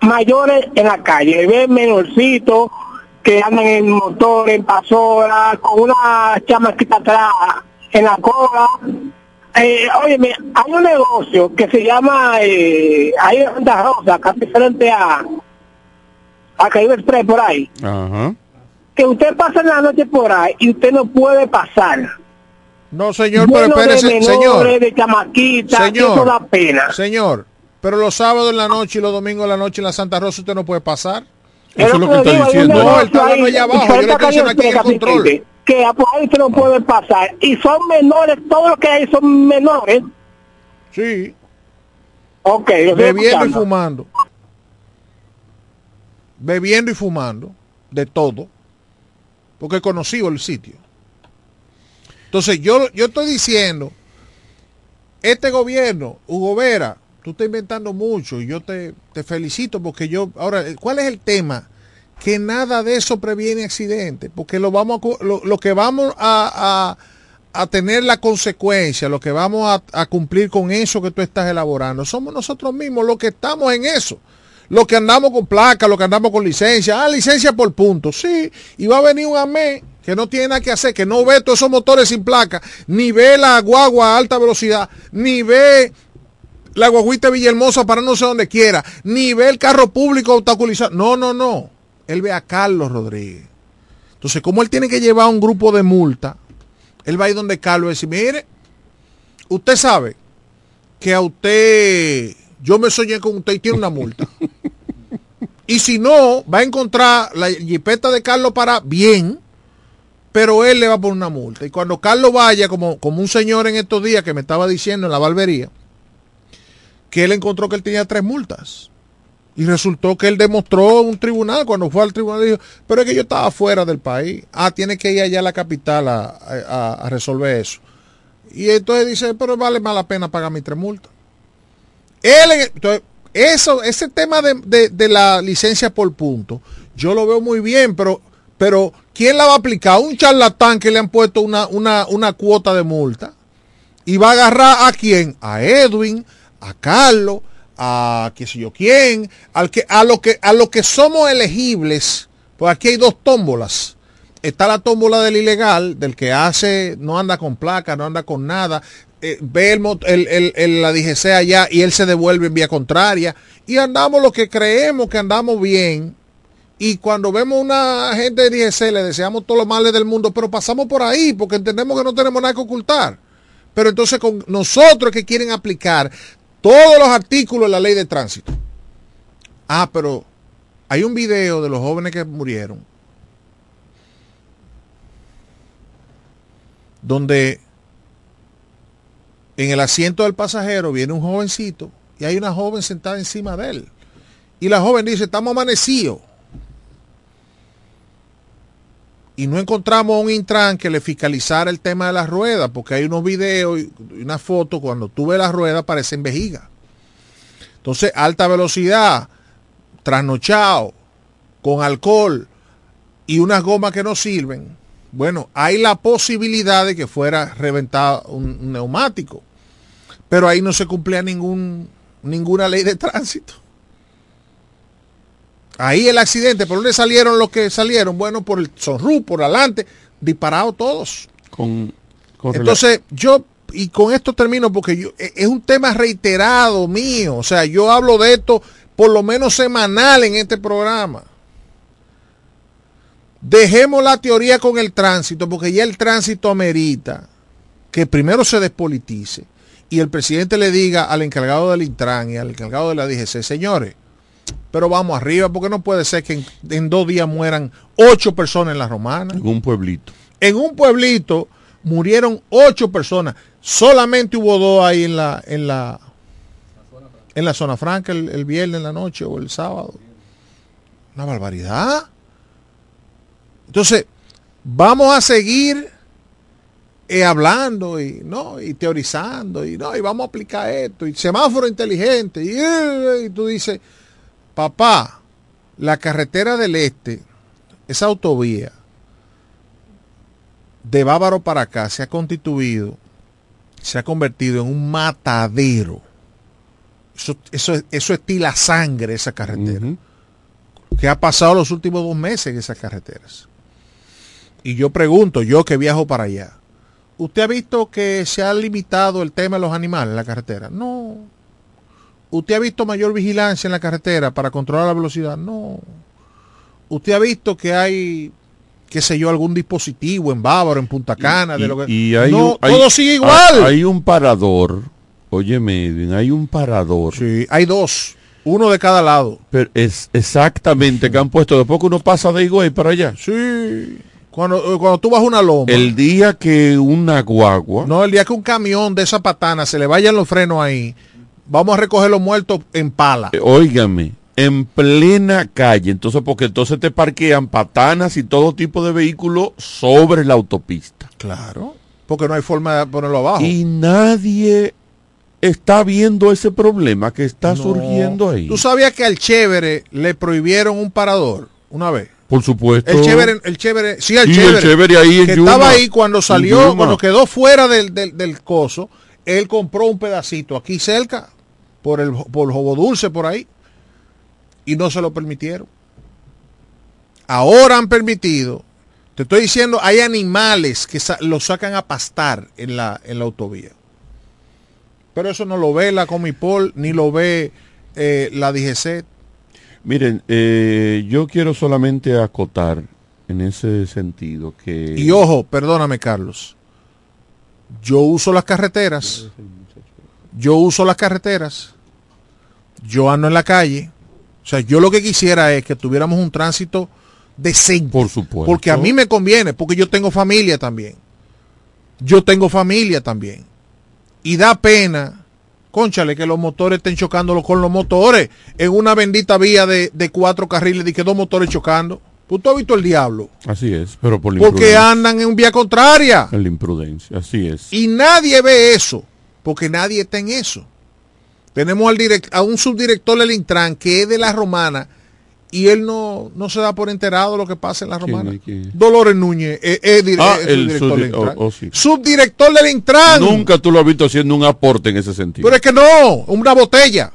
mayores en la calle, ve menorcitos que andan en motor, en pasora, con una chamaquita atrás en la cola. Eh, óyeme, hay un negocio que se llama, eh, ahí en Santa Rosa, casi frente a, a Caribe Express por ahí, Ajá. que usted pasa en la noche por ahí y usted no puede pasar. No, señor, pero Lleno de espérese, menores, señor. de chamaquitas, que Señor. eso da pena. Señor, pero los sábados en la noche y los domingos en la noche en la Santa Rosa usted no puede pasar. Eso es lo que hay un No, él está hablando allá abajo. Yo le estoy diciendo aquí el control. Que por ahí usted no puede pasar. Y son menores, todos los que hay son menores. Sí. Ok, Bebiendo y fumando. Bebiendo y fumando. De todo. Porque he conocido el sitio. Entonces, yo, yo estoy diciendo, este gobierno, Hugo Vera, tú estás inventando mucho y yo te, te felicito porque yo, ahora, ¿cuál es el tema? Que nada de eso previene accidentes, porque lo, vamos lo, lo que vamos a, a- a tener la consecuencia, lo que vamos a, cumplir con eso que tú estás elaborando, somos nosotros mismos los que estamos en eso. Los que andamos con placa, los que andamos con licencia, ah, licencia por punto, sí, y va a venir un AME que no tiene nada que hacer, que no ve todos esos motores sin placa, ni ve la guagua a alta velocidad, ni ve la guaguita Villahermosa para no sé dónde quiera, ni ve el carro público obstaculizado. No, no, no. Él ve a Carlos Rodríguez. Entonces, como él tiene que llevar un grupo de multa, él va a ir donde Carlos y decir, mire, usted sabe que a usted, yo me soñé con usted y tiene una multa. y si no, va a encontrar la jipeta de Carlos para bien, pero él le va a poner una multa. Y cuando Carlos vaya, como, como un señor en estos días que me estaba diciendo en la barbería, que él encontró que él tenía tres multas. Y resultó que él demostró un tribunal, cuando fue al tribunal, dijo, pero es que yo estaba fuera del país. Ah, tiene que ir allá a la capital a, a- resolver eso. Y entonces dice, pero vale más la pena pagar mis tres multas. Él, en- entonces, eso, ese tema de, de- de la licencia por punto, yo lo veo muy bien, pero, pero ¿quién la va a aplicar? Un charlatán que le han puesto una, una, una cuota de multa. Y va a agarrar a quién? A Edwin, a Carlos, a qué sé yo quién, al que, a lo que, a lo que somos elegibles, pues aquí hay dos tómbolas. Está la tómbola del ilegal, del que hace, no anda con placa, no anda con nada, eh, ve el, el- el- la DGC allá y él se devuelve en vía contraria. Y andamos lo que creemos que andamos bien. Y cuando vemos una gente de DGC le deseamos todos los males del mundo, pero pasamos por ahí porque entendemos que no tenemos nada que ocultar. Pero entonces con nosotros que quieren aplicar todos los artículos de la ley de tránsito. Ah, pero hay un video de los jóvenes que murieron donde en el asiento del pasajero viene un jovencito y hay una joven sentada encima de él. Y la joven dice, estamos amanecidos. Y no encontramos un Intran que le fiscalizara el tema de las ruedas, porque hay unos videos y una foto, cuando tú ves las ruedas parecen vejiga. Entonces, alta velocidad, trasnochado, con alcohol y unas gomas que no sirven. Bueno, hay la posibilidad de que fuera reventado un neumático, pero ahí no se cumplía ningún, ninguna ley de tránsito. Ahí el accidente, ¿por dónde salieron los que salieron? Bueno, por el sonru, por adelante, disparados todos. Con, con Entonces, yo, y con esto termino porque yo, e, es un tema reiterado mío. O sea, yo hablo de esto por lo menos semanal en este programa. Dejemos la teoría con el tránsito, porque ya el tránsito amerita que primero se despolitice y el presidente le diga al encargado del Intran y al encargado de la DGC, señores, pero vamos arriba, porque no puede ser que en, en, dos días mueran ocho personas en la romana. En un pueblito. En un pueblito murieron ocho personas. Solamente hubo dos ahí en la, en la, en la zona franca el, el viernes en la noche o el sábado. Una barbaridad. Entonces, vamos a seguir eh, hablando y no y teorizando y no y vamos a aplicar esto y semáforo inteligente y, y tú dices papá la carretera del este esa autovía de Bávaro para acá se ha constituido se ha convertido en un matadero eso, eso, eso estila sangre esa carretera uh -huh. que ha pasado los últimos dos meses en esas carreteras y yo pregunto yo que viajo para allá ¿Usted ha visto que se ha limitado el tema de los animales en la carretera? No. ¿Usted ha visto mayor vigilancia en la carretera para controlar la velocidad? No. ¿Usted ha visto que hay, qué sé yo, algún dispositivo en Bávaro, en Punta Cana? Y, de lo que... y hay no, un, hay, todo sigue igual. Hay, hay un parador. Óyeme, Edwin, hay un parador. Sí, hay dos. Uno de cada lado. Pero es exactamente que han puesto después que uno pasa de Higüey para allá. Sí. Cuando, cuando tú vas una loma. El día que una guagua. No, el día que un camión de esa patana se le vayan los frenos ahí, vamos a recoger los muertos en pala. Eh, óigame, en plena calle. Entonces, porque entonces te parquean patanas y todo tipo de vehículos sobre la autopista. Claro. Porque no hay forma de ponerlo abajo. Y nadie está viendo ese problema que está no. surgiendo ahí. ¿Tú sabías que al chévere le prohibieron un parador una vez? Por supuesto. El chévere, el chévere, sí, el sí, chévere. El chévere ahí que Yuma, estaba ahí cuando salió, cuando quedó fuera del, del, del, coso, él compró un pedacito aquí cerca, por el por Jobo Dulce, por ahí, y no se lo permitieron. Ahora han permitido, te estoy diciendo, hay animales que sa lo sacan a pastar en la, en la autovía. Pero eso no lo ve la Comipol, ni lo ve eh, la DGC. Miren, eh, yo quiero solamente acotar en ese sentido que... Y ojo, perdóname Carlos, yo uso las carreteras, yo uso las carreteras, yo ando en la calle, o sea, yo lo que quisiera es que tuviéramos un tránsito decente. Por supuesto. Porque a mí me conviene, porque yo tengo familia también. Yo tengo familia también. Y da pena conchale, que los motores estén chocando con los motores en una bendita vía de, de cuatro carriles y que dos motores chocando. ¿Tú has visto el diablo? Así es, pero por la Porque andan en vía contraria. En la imprudencia, así es. Y nadie ve eso, porque nadie está en eso. Tenemos al direct, a un subdirector del Intran que es de la Romana y él no, no se da por enterado de lo que pasa en la Romana. ¿Quién, quién? Dolores Núñez, eh, eh, ah, subdirector, sub, del Intran. Oh, oh, sí. subdirector del Intran. Nunca tú lo has visto haciendo un aporte en ese sentido. Pero es que no, una botella.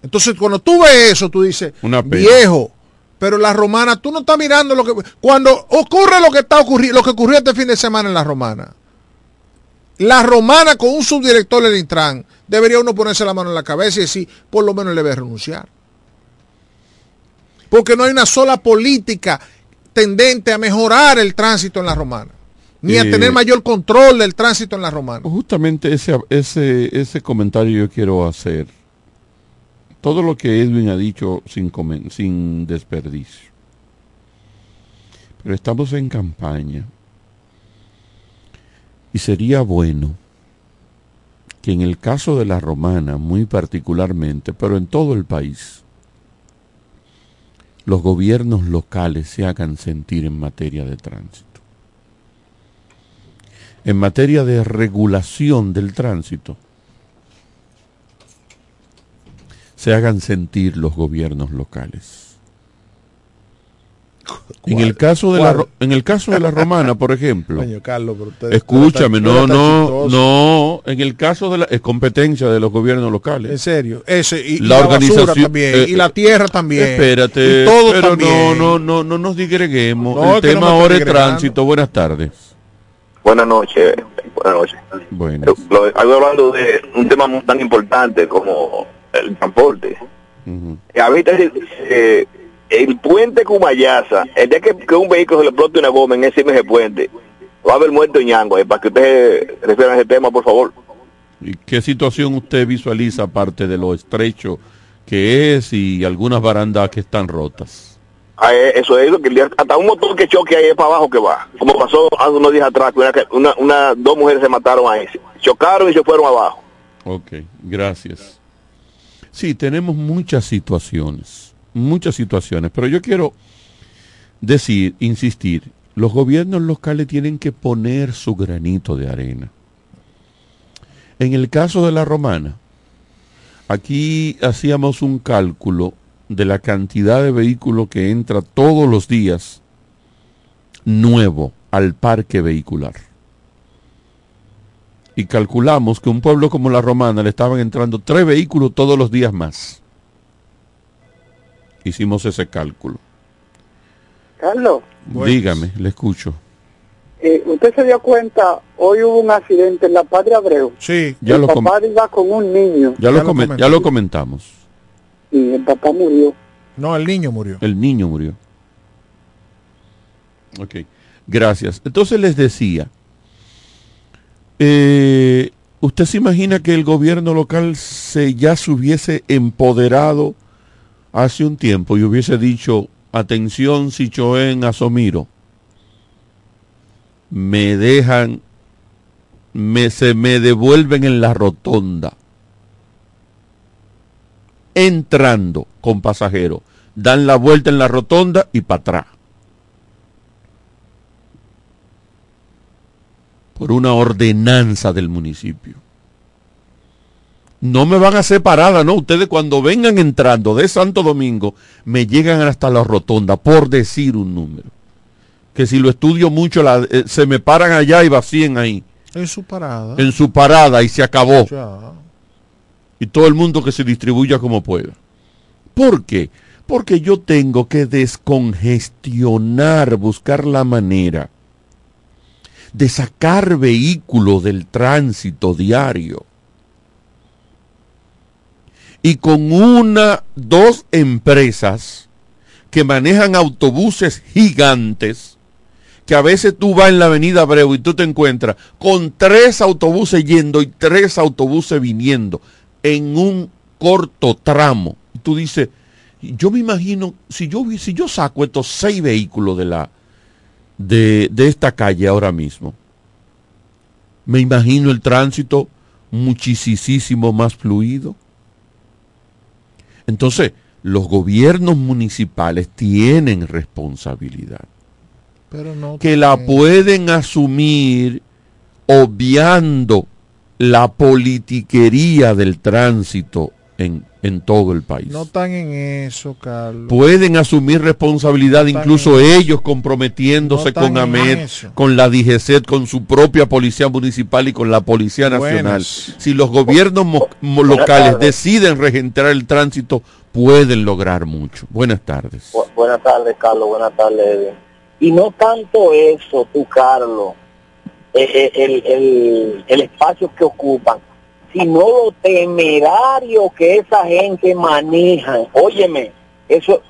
Entonces, cuando tú ves eso, tú dices, una viejo, pero la romana, tú no estás mirando lo que. Cuando ocurre lo que está ocurriendo, lo que ocurrió este fin de semana en la romana, la romana con un subdirector del Intran, debería uno ponerse la mano en la cabeza y decir, por lo menos le voy a renunciar. porque no hay una sola política tendente a mejorar el tránsito en la romana, ni a tener mayor control del tránsito en la romana. Justamente ese, ese, ese comentario yo quiero hacer. Todo lo que Edwin ha dicho sin, sin desperdicio. Pero estamos en campaña. Y sería bueno que en el caso de la romana, muy particularmente, pero en todo el país, los gobiernos locales se hagan sentir en materia de tránsito en materia de regulación del tránsito se hagan sentir los gobiernos locales. En el caso de la ¿Cuál? ro- en el caso de la romana, por ejemplo, Coño, Carlos, pero usted- escúchame, usted no, está no, no, en el caso de la es competencia de los gobiernos locales. En serio, ese y, y La la, basura organización- también, eh, y la tierra también. Espérate, y todo pero también. no, no, no, no nos digreguemos. No, el no tema estoy ahora es tránsito. Buenas tardes. Buenas noches, buenas noches. Bueno, Lo, algo hablando de un tema muy tan importante como el transporte. Eh, Ahorita eh, el puente Cumayasa, el día que, que un vehículo se le explote una goma en ese mismo puente, va a haber muerto ñango. eh, para que ustedes refieran a ese tema, por favor. ¿y qué situación usted visualiza aparte de lo estrecho que es y algunas barandas que están rotas? Ah, eh, eso es lo que el día- hasta un motor que choque ahí es para abajo que va. Como pasó hace unos días atrás, que una, una, una- dos mujeres se mataron ahí. Chocaron y se fueron abajo. Ok, gracias. Sí, tenemos muchas situaciones, muchas situaciones, pero yo quiero decir, insistir, los gobiernos locales tienen que poner su granito de arena. En el caso de la romana, aquí hacíamos un cálculo de la cantidad de vehículos que entra todos los días nuevo al parque vehicular y calculamos que un pueblo como la Romana le estaban entrando tres vehículos todos los días más. Hicimos ese cálculo. Carlos, Dígame, le escucho. eh, usted se dio cuenta, hoy hubo un accidente en la Padre Abreu. Sí. Ya el lo papá iba con un niño Ya, lo, comen- ya lo comentamos. y el papá murió. No, el niño murió. El niño murió. Ok, gracias. Entonces les decía, eh, ¿usted se imagina que el gobierno local se ya se hubiese empoderado hace un tiempo y hubiese dicho, atención Sichoen Asomiro, me dejan, me, se me devuelven en la rotonda, entrando con pasajeros, dan la vuelta en la rotonda y para atrás. Por una ordenanza del municipio. No me van a hacer parada, no. Ustedes cuando vengan entrando de Santo Domingo, me llegan hasta la rotonda, por decir un número. Que si lo estudio mucho, la- eh, se me paran allá y vacíen ahí. En su parada. En su parada y se acabó. Ya. Y todo el mundo que se distribuya como pueda. ¿Por qué? Porque yo tengo que descongestionar, buscar la manera de sacar vehículos del tránsito diario. Y con una, dos empresas que manejan autobuses gigantes, que a veces tú vas en la avenida Abreu y tú te encuentras con tres autobuses yendo y tres autobuses viniendo en un corto tramo. Y tú dices, yo me imagino, si yo, si yo saco estos seis vehículos de, la, de, de esta calle ahora mismo, me imagino el tránsito muchísimo más fluido. Entonces, los gobiernos municipales tienen responsabilidad. Pero no que la pueden asumir obviando la politiquería del tránsito en, en todo el país. No están en eso, Carlos. Pueden asumir responsabilidad, No incluso ellos comprometiéndose No con AMED, con la DGCET, con su propia policía municipal y con la Policía Nacional. Buenas. Si los gobiernos mo- mo- locales deciden regentrar el tránsito, pueden lograr mucho. Buenas tardes. Bu- buenas tardes, Carlos. Buenas tardes, Edwin. Y no tanto eso, tú, Carlos, eh, eh, el, el, el espacio que ocupan, sino lo temerario que esa gente maneja. Óyeme, eso,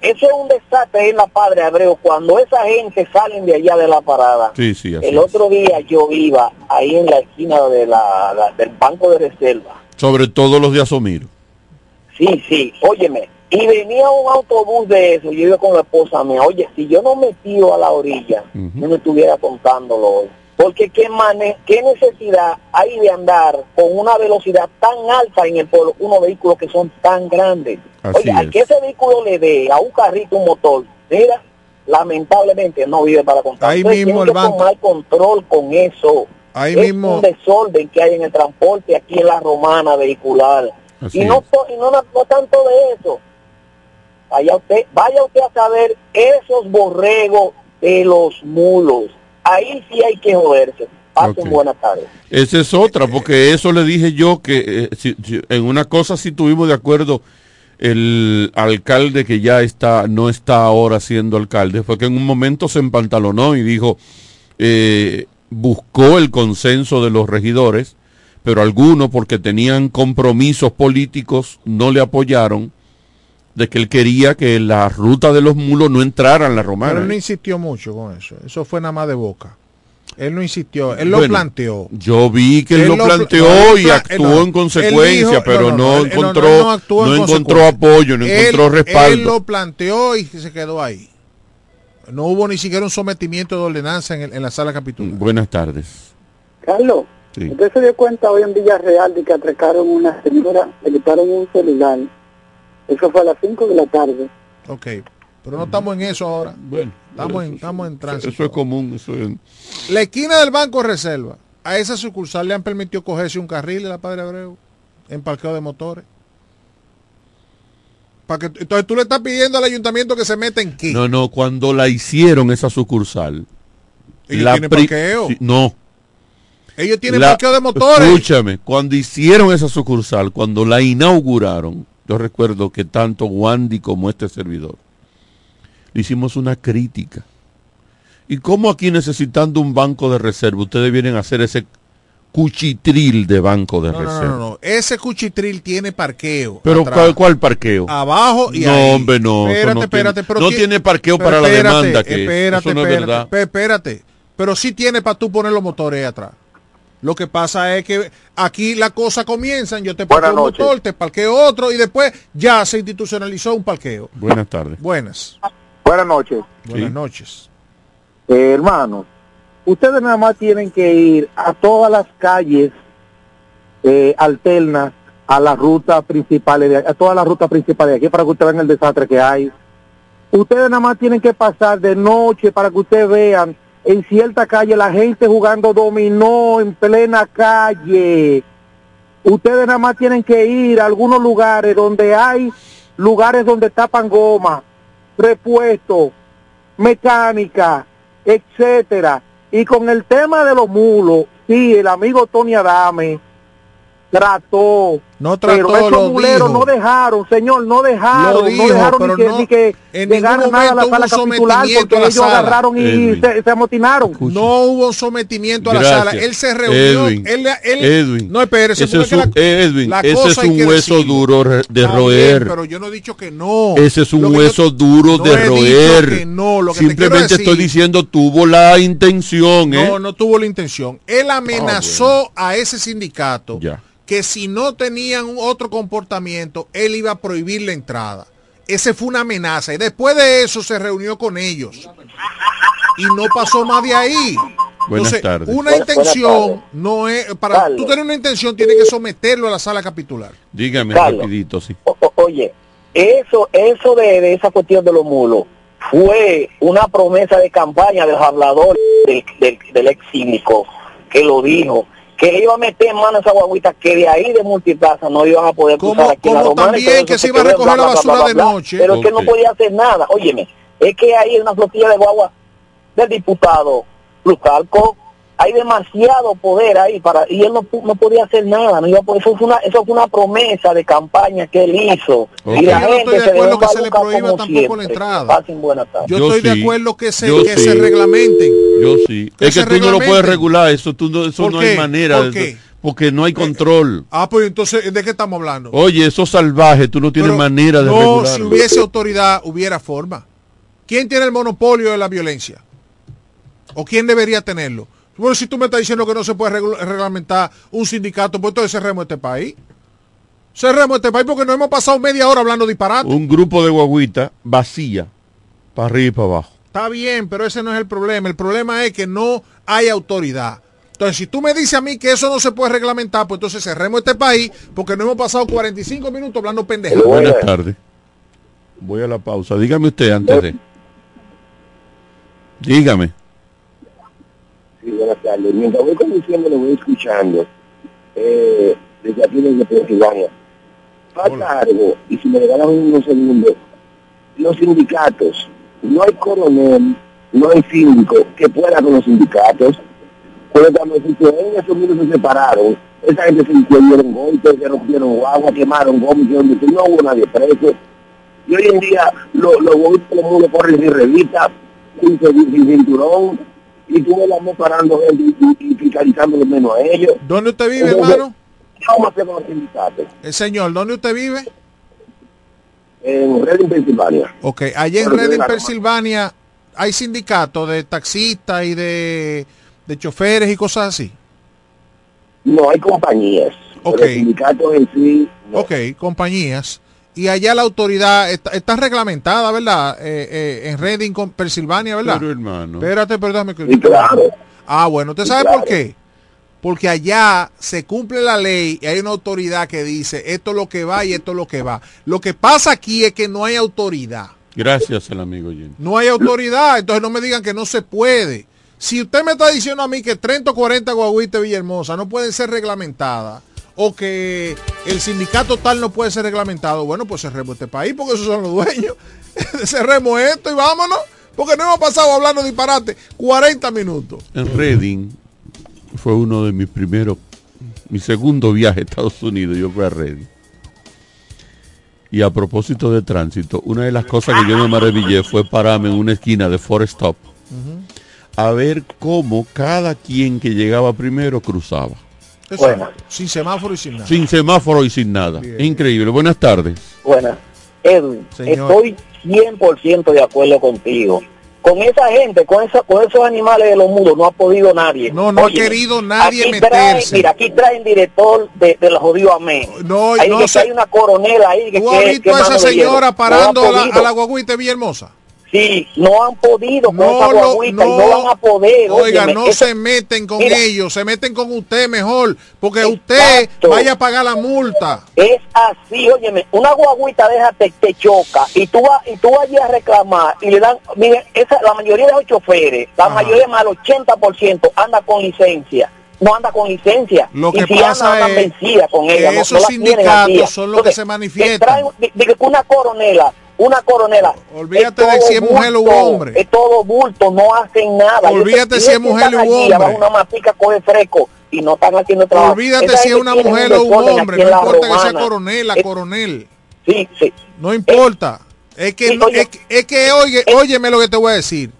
Eso es un desastre en la Padre Abreu. Cuando esa gente salen de allá de la parada. Sí, sí, así El es. otro día yo iba ahí en la esquina de la, la- del Banco de Reserva. Sobre todo los de Asomiro. Sí, sí, óyeme. Y venía un autobús de eso, yo iba con la esposa mía. Oye, si yo no me tiro a la orilla, no me estuviera contándolo hoy. Porque qué, mane qué necesidad hay de andar con una velocidad tan alta en el pueblo, unos vehículos que son tan grandes. Así Oye, a es. que ese vehículo le dé a un carrito un motor, mira, lamentablemente no vive para contar. Ahí Entonces, mismo el banco- tomar control con eso. Ahí es mismo- un desorden que hay en el transporte aquí en la romana vehicular. Así y no, y no, no tanto de eso. Vaya usted, vaya usted a saber esos borregos de los mulos. Ahí sí hay que joderse. Pasen Ok. buenas tardes. Esa es otra, porque eso le dije yo que eh, si- si- en una cosa sí tuvimos de acuerdo el alcalde que ya está, no está ahora siendo alcalde, fue que en un momento se empantalonó y dijo, eh, buscó el consenso de los regidores, pero algunos porque tenían compromisos políticos no le apoyaron de que él quería que la ruta de los mulos no entrara en la romana. Pero él no insistió mucho con eso. Eso fue nada más de boca. Él no insistió. Él lo Bueno, planteó. Yo vi que él, Él lo planteó y actuó no, en consecuencia, dijo- pero no, no, no, no, él- no, no, encontró, no, en encontró apoyo, no encontró Él- respaldo. Él lo planteó y se quedó ahí. No hubo ni siquiera un sometimiento de ordenanza en, el- en la sala capitular. Buenas tardes. Carlos, Sí. usted se dio cuenta hoy en Villarreal de que atracaron una señora, le quitaron un celular. Eso fue a las 5 de la tarde. Ok. Pero no estamos en eso ahora. Bueno, estamos en, estamos en tránsito. Eso es común. Eso es- La esquina del Banco Reserva. A esa sucursal le han permitido cogerse un carril de la Padre Abreu en parqueo de motores. Para que, entonces tú le estás pidiendo al ayuntamiento que se meta en qué. No, no, cuando la hicieron esa sucursal. Ellos la tienen parqueo. sí, no. Ellos tienen La- parqueo de motores. Escúchame, cuando hicieron esa sucursal, cuando la inauguraron, yo recuerdo que tanto Wandy como este servidor le hicimos una crítica. ¿Y cómo aquí necesitando un banco de reserva ustedes vienen a hacer ese cuchitril de banco de No, reserva? no, no, no. Ese cuchitril tiene parqueo. Pero. ¿cuál, cuál parqueo? Abajo y no, ahí. hombre, no. Espérate, no espérate, tiene, no ti- tiene parqueo para la demanda que es. espérate, Eso no es espérate, verdad. pe- espérate. Pero sí tiene para tú poner los motores ahí atrás. Lo que pasa es que aquí la cosa comienza, yo te parqueo un motor, te parqueo otro y después ya se institucionalizó un parqueo. Buenas tardes. Buenas. Buenas noches. Buenas noches. Eh, hermanos, ustedes nada más tienen que ir a todas las calles eh, alternas a las rutas principales, de, a todas las rutas principales de aquí para que ustedes vean el desastre que hay. Ustedes nada más tienen que pasar de noche para que ustedes vean en cierta calle la gente jugando dominó en plena calle. Ustedes nada más tienen que ir a algunos lugares donde hay lugares donde tapan goma, repuestos, mecánica, etcétera. Y con el tema de los mulos, sí, el amigo Tony Adame trató, No trató, pero esos no dejaron, señor, no dejaron, Lo dijo, no dejaron pero ni que, no- ni que en llegara ningún nada a la sala capitular porque ellos sala. agarraron y Edwin. se, se amotinaron. No hubo sometimiento a la Gracias. sala. Él se reunió. Edwin, él, él- Edwin. no, espérese. Ese es un, la- Edwin, la ese cosa es hay un que hueso decirlo. duro de roer. bien, pero yo no he dicho que no. Ese es un Lo que yo- hueso duro no de roer. no, lo que te Simplemente estoy diciendo tuvo la intención, ¿eh? No, no tuvo la intención. Él amenazó a ese sindicato que si no tenían un otro comportamiento, él iba a prohibir la entrada. Ese fue una amenaza. Y después de eso se reunió con ellos. Y no pasó más de ahí. Buenas Entonces, tardes. una Buenas- buenas intención tardes. no es para Carlos. tú tener una intención tienes que someterlo a la sala capitular. Dígame Carlos. rapidito, sí. O- o- oye, eso, eso de, de esa cuestión de los mulos fue una promesa de campaña del hablador del, del, del ex cínico que lo dijo, que iba a meter en mano esa guaguita que de ahí de multiplaza no iban a poder Como- cruzar aquí en la como romana y también que se se iba a recoger bla, la basura bla, de bla, bla. noche. Pero es que no podía hacer nada. Óyeme, es que hay una flotilla de guagua del diputado Lucalco, hay demasiado poder ahí para y él no, pu- no podía hacer nada, no iba a poder- eso fue una eso fue una promesa de campaña que él hizo y la Yo no gente estoy de se acuerdo que se le prohíba tampoco la entrada. Yo, Yo estoy de acuerdo que se, Yo que sí. se reglamenten. Yo sí. Que Es que tú no lo puedes regular, eso, tú no, eso ¿Por no qué? hay manera. ¿Por qué? porque no hay control. Ah, pues entonces, ¿de qué estamos hablando? Oye, eso salvaje, tú no tienes Pero manera de No, regularlo. si hubiese autoridad, hubiera forma. ¿Quién tiene el monopolio de la violencia? ¿O quién debería tenerlo? Bueno, si tú me estás diciendo que no se puede reglamentar un sindicato, pues entonces cerremos este país. Cerremos este país porque nos hemos pasado media hora hablando disparate. Un grupo de guaguitas vacía, para arriba y para abajo. Está bien, pero ese no es el problema. El problema es que no hay autoridad. Entonces, si tú me dices a mí que eso no se puede reglamentar, pues entonces cerremos este país porque no hemos pasado 45 minutos hablando pendejadas. Buenas tardes. Voy a la pausa. Dígame usted antes de. Dígame. Sí, buenas tardes. Mientras voy conduciendo, lo voy escuchando. Eh, desde aquí, desde Pensilvania. Falta algo, y si me regalan unos segundos, los sindicatos, no hay coronel, no hay síndico que pueda con los sindicatos, pero cuando se en esos minutos se separaron, esa gente se dieron golpes, se rompieron guagua, quemaron todo, no hubo nadie preso. Y hoy en día los lo todo el mundo corren sin revista, sin- sin cinturón, y tú la voz parando y, y, y fiscalizándolo menos a ellos. ¿Dónde usted vive, Entonces, hermano? ¿Qué vamos a hacer con los sindicatos? El señor, ¿dónde usted vive? En Reading, Pensilvania. Ok, allá en la- Pensilvania, hay sindicatos de taxistas y de, de choferes y cosas así. No hay compañías. Ok. Pero sindicatos en sí, Ok, compañías. Y allá la autoridad está, está reglamentada, ¿verdad? Eh, eh, en Reading, con Pensilvania, ¿verdad? Pero hermano. Espérate, perdóname. Que... Sí, claro. Ah, bueno, ¿usted Sí, sabe claro. por qué? Porque allá se cumple la ley y hay una autoridad que dice esto es lo que va y esto es lo que va. Lo que pasa aquí es que no hay autoridad. Gracias al amigo Jenny. No hay autoridad, entonces no me digan que no se puede. Si usted me está diciendo a mí que 30 o 40 guaguitas de Villahermosa no pueden ser reglamentadas o que el sindicato tal no puede ser reglamentado, bueno, pues cerremos este país porque esos son los dueños. cerremos esto y vámonos. Porque no hemos pasado hablando disparate 40 minutos. En Reading fue uno de mis primeros, mi segundo viaje a Estados Unidos, yo fui a Reading. Y a propósito de tránsito, una de las cosas que yo me maravillé fue pararme en una esquina de Forest Stop a ver cómo cada quien que llegaba primero cruzaba. Eso, Bueno. Sin semáforo y sin nada. Sin semáforo y sin nada. Bien. Increíble. Buenas tardes. Buenas. Edwin, Señor. estoy 100% de acuerdo contigo. Con esa gente, con, esa, con esos animales de los mundos, no ha podido nadie. No, no ha querido nadie aquí traen- meterse. mira, aquí traen director de, de los jodidos amén. No, Hay, no que sé. hay una coronela ahí que ¿Tú has visto que a esa señora No parando a la, podido. a la guaguita de Villahermosa? Sí, no han podido con No esa lo- guaguita y no- no van a poder. Oiga, óyeme, no eso- se meten con Mira. ellos, se meten con usted mejor, porque usted vaya a pagar la multa. Es así, óyeme, una guaguita deja te, choca y tú vas y tú vas allí a reclamar y le dan, mire, esa, la mayoría de los choferes, la Ajá. mayoría más el 80% anda con licencia, no anda con licencia. Lo y que si pasa anda, es vencida con que ella. no- esos no sindicatos son los que se manifiestan. te traen- que una coronela, una coronela. Olvídate de si es mujer o hombre. Es todo bulto, no hacen nada. Olvídate si es mujer o hombre. una matica coge fresco y no están haciendo trabajo. Olvídate Esa si es una mujer o un hombre, no importa que sea romana. coronel, la Es- coronel. Sí, sí. No importa. Es que, Sí, no- oye. es, que- es que, oye, óyeme lo que te voy a decir.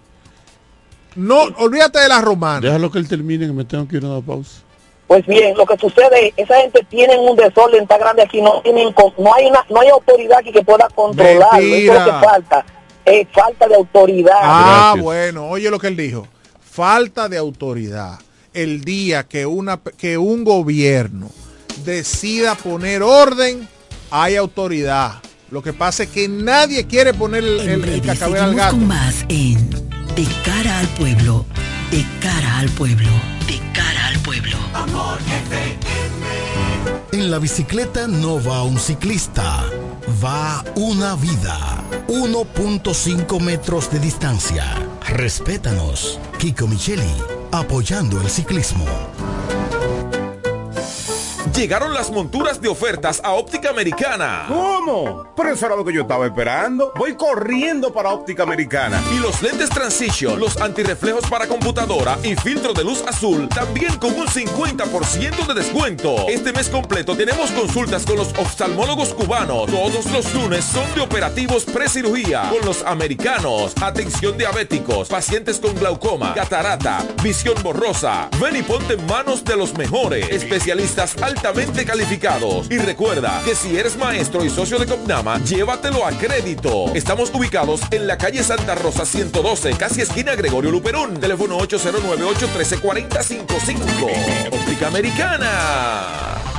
No, olvídate de la romana. Déjalo que él termine, que me tengo que ir a una pausa. Pues bien, lo que sucede es esa gente tiene un desorden tan grande aquí, no tienen, no hay una, no hay autoridad aquí que pueda controlarlo. Eso es lo Mentira. que falta, es falta de autoridad. Ah, Gracias. bueno, oye lo que él dijo. Falta de autoridad. El día que, una, que un gobierno decida poner orden, hay autoridad. Lo que pasa es que nadie quiere poner el, el, el al gato. con más en De cara al pueblo, de cara al pueblo, de En la bicicleta no va un ciclista, va una vida. 1.5 metros de distancia. Respétanos. Kiko Micheli, apoyando el ciclismo. Llegaron las monturas de ofertas a Óptica Americana. ¿Cómo? Pero eso era lo que yo estaba esperando. Voy corriendo para Óptica Americana. Y los lentes Transition, los antirreflejos para computadora y filtro de luz azul, también con un 50% de descuento. Este mes completo tenemos consultas con los oftalmólogos cubanos. Todos los lunes son de operativos precirugía con los americanos. Atención diabéticos, pacientes con glaucoma, catarata, visión borrosa. Ven y ponte en manos de los mejores especialistas calificados. Y recuerda que si eres maestro y socio de Copnama, llévatelo a crédito. Estamos ubicados en la calle Santa Rosa 112, casi esquina Gregorio Luperón. Teléfono 809-813-4055. Óptica Americana.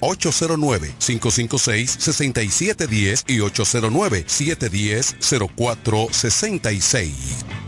809-556-6710 y 809-710-0466.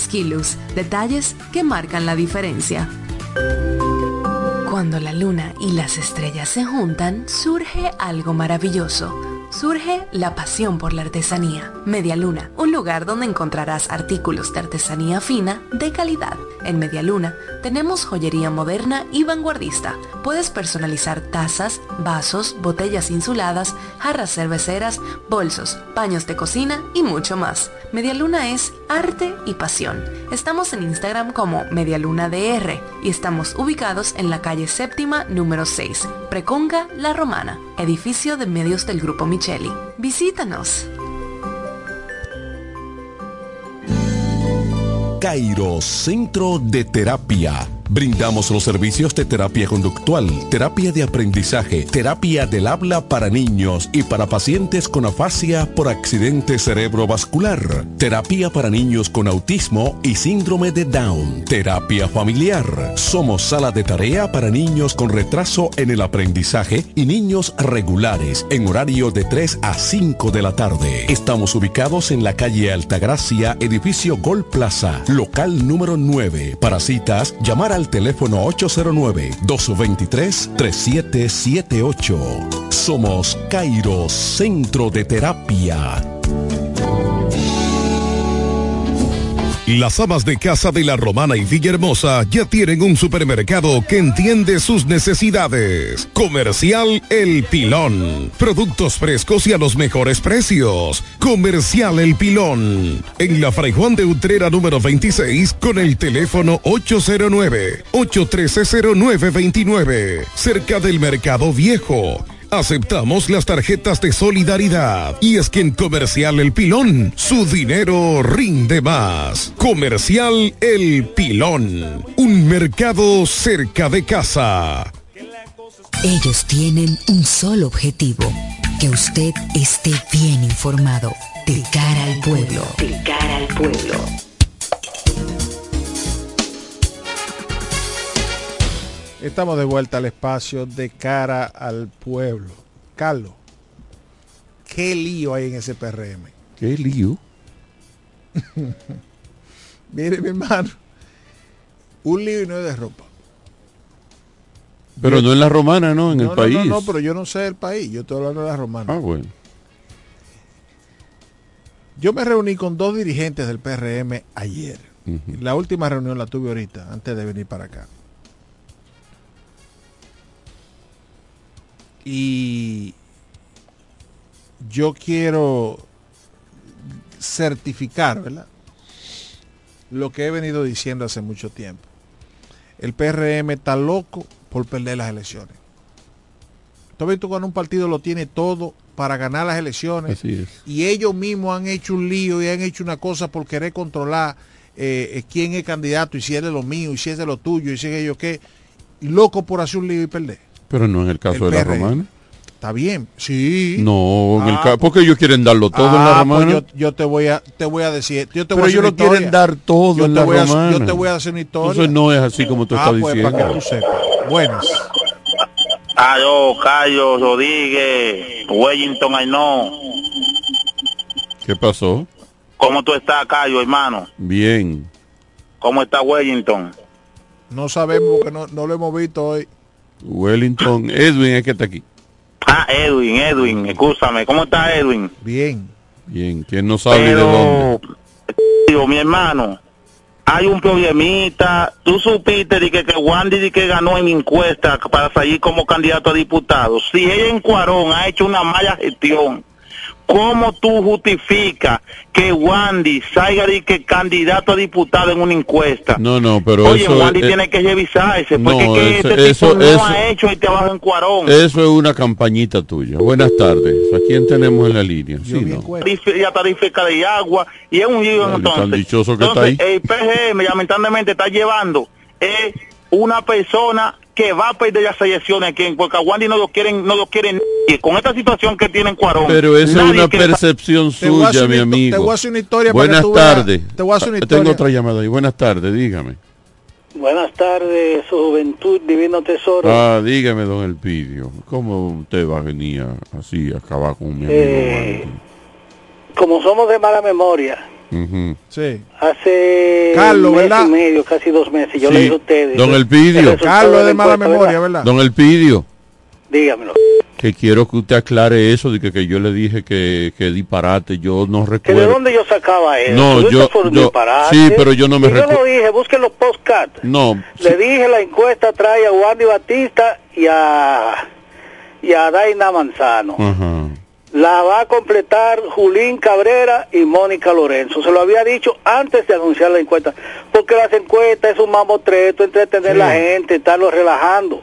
Skilus, detalles que marcan la diferencia. Cuando la luna y las estrellas se juntan, surge algo maravilloso. Surge la pasión por la artesanía. Media Luna, un lugar donde encontrarás artículos de artesanía fina de calidad. En Media Luna tenemos joyería moderna y vanguardista. Puedes personalizar tazas, vasos, botellas insuladas, jarras cerveceras, bolsos, paños de cocina y mucho más. Media Luna es arte y pasión. Estamos en Instagram como MedialunaDR y estamos ubicados en la calle séptima número 6, Preconga La Romana, edificio de medios del Grupo Micheli. Visítanos. Cairo Centro de Terapia. Brindamos los servicios de terapia conductual, terapia de aprendizaje, terapia del habla para niños y para pacientes con afasia por accidente cerebrovascular, terapia para niños con autismo y síndrome de Down, terapia familiar. Somos sala de tarea para niños con retraso en el aprendizaje y niños regulares en horario de 3 a 5 de la tarde. Estamos ubicados en la calle Altagracia, edificio Gol Plaza, local número 9. Para citas, llamar al teléfono 809-223-3778. Somos Cairo Centro de Terapia. Las amas de casa de la Romana y Villahermosa ya tienen un supermercado que entiende sus necesidades. Comercial El Pilón. Productos frescos y a los mejores precios. Comercial El Pilón. En la Fray Juan de Utrera número 26 con el teléfono 809-813-0929. Cerca del Mercado Viejo. Aceptamos las tarjetas de solidaridad. Y es que en Comercial El Pilón, su dinero rinde más. Comercial El Pilón. Un mercado cerca de casa. Ellos tienen un solo objetivo. Que usted esté bien informado. De cara al pueblo. De cara al pueblo. Estamos de vuelta al espacio de cara al pueblo. Carlos, ¿qué lío hay en ese PRM? ¿Qué lío? Mire, mi hermano, un lío y no es de ropa. Pero no en la romana, ¿no? En no, el no, país. No, no, pero yo no sé el país, yo estoy hablando de la romana. Ah, bueno. Yo me reuní con dos dirigentes del PRM ayer. La última reunión la tuve ahorita, antes de venir para acá. Y yo quiero certificar, ¿verdad? Lo que he venido diciendo hace mucho tiempo. El PRM está loco por perder las elecciones. Tú has visto cuando un partido lo tiene todo para ganar las elecciones Así es. y ellos mismos han hecho un lío y han hecho una cosa por querer controlar eh, eh, quién es candidato y si es de lo mío y si es de lo tuyo y si es yo qué, loco por hacer un lío y perder. Pero no en el caso El de la romana. Está bien, sí. No, en el Ah, ca- porque ellos quieren darlo todo en la Ah, pues romana. yo, yo te voy a te voy a decir, yo te Pero voy a hacer ellos lo quieren dar todo yo en te la voy a- romana. yo te voy a hacer una historia. Entonces no es así como tú ah, estás pues, diciendo. para que tú sepas. Buenas. Aló, Cayo, Rodríguez, Wellington, ay no. ¿Qué pasó? ¿Cómo tú estás, Cayo, hermano? Bien. ¿Cómo está Wellington? No sabemos porque no, no lo hemos visto hoy. Wellington, Edwin es que está aquí. Ah, Edwin, Edwin, escúchame. ¿Cómo está Edwin? Bien. Bien, ¿quién no sabe de dónde? digo, mi hermano, hay un problemita. Tú supiste de que, que Wandy de que ganó en encuesta para salir como candidato a diputado. Si ella en Cuarón ha hecho una mala gestión, ¿cómo tú justificas que Wandy salga de que candidato a diputado en una encuesta? No, no, pero Oye, eso Wandy tiene que revisarse, porque no, que eso- este eso- tipo no eso- ha hecho este trabajo en Cuarón. eso es una campañita tuya. Buenas tardes. ¿A quién tenemos en la línea? Sí, no. Tarifa- y a tarifa de agua y es un lío Ay, entonces. tan dichoso que Entonces, está ahí. el PGM lamentablemente está llevando es una persona que va a perder las elecciones aquí, porque a Wandy no lo quieren, no lo quieren con esta situación que tienen Cuarón. Pero esa es una percepción suya, mi amigo. te voy a hacer una historia Buenas tardes. te voy a hacer una Ah, Tengo historia. otra llamada ahí. Buenas tardes, dígame. Buenas tardes, su juventud, divino tesoro. Ah, dígame, don Elpidio. ¿Cómo usted va a venir así a acabar con mi amigo Eh, como somos de mala memoria, Sí. hace Carlos, un mes ¿verdad? y medio, casi dos meses, yo Sí, le dije a ustedes. Don el Elpidio. Carlos es la de mala memoria, ¿verdad? Don Elpidio, Dígamelo. que quiero que usted aclare eso de que, que yo le dije que, que disparate. Yo no ¿Que de recuerdo. dónde yo sacaba eso? No, yo- fue un yo- disparate. sí, pero yo no me Y Yo lo dije, busquen los postcards. No, Le dije la encuesta trae a Wandy Batista y a, y a Daina Manzano. Ajá. La va a completar Julín Cabrera y Mónica Lorenzo. Se lo había dicho antes de anunciar la encuesta. Porque las encuestas es un mamotreto, entretener Sí. a la gente, estarlo relajando.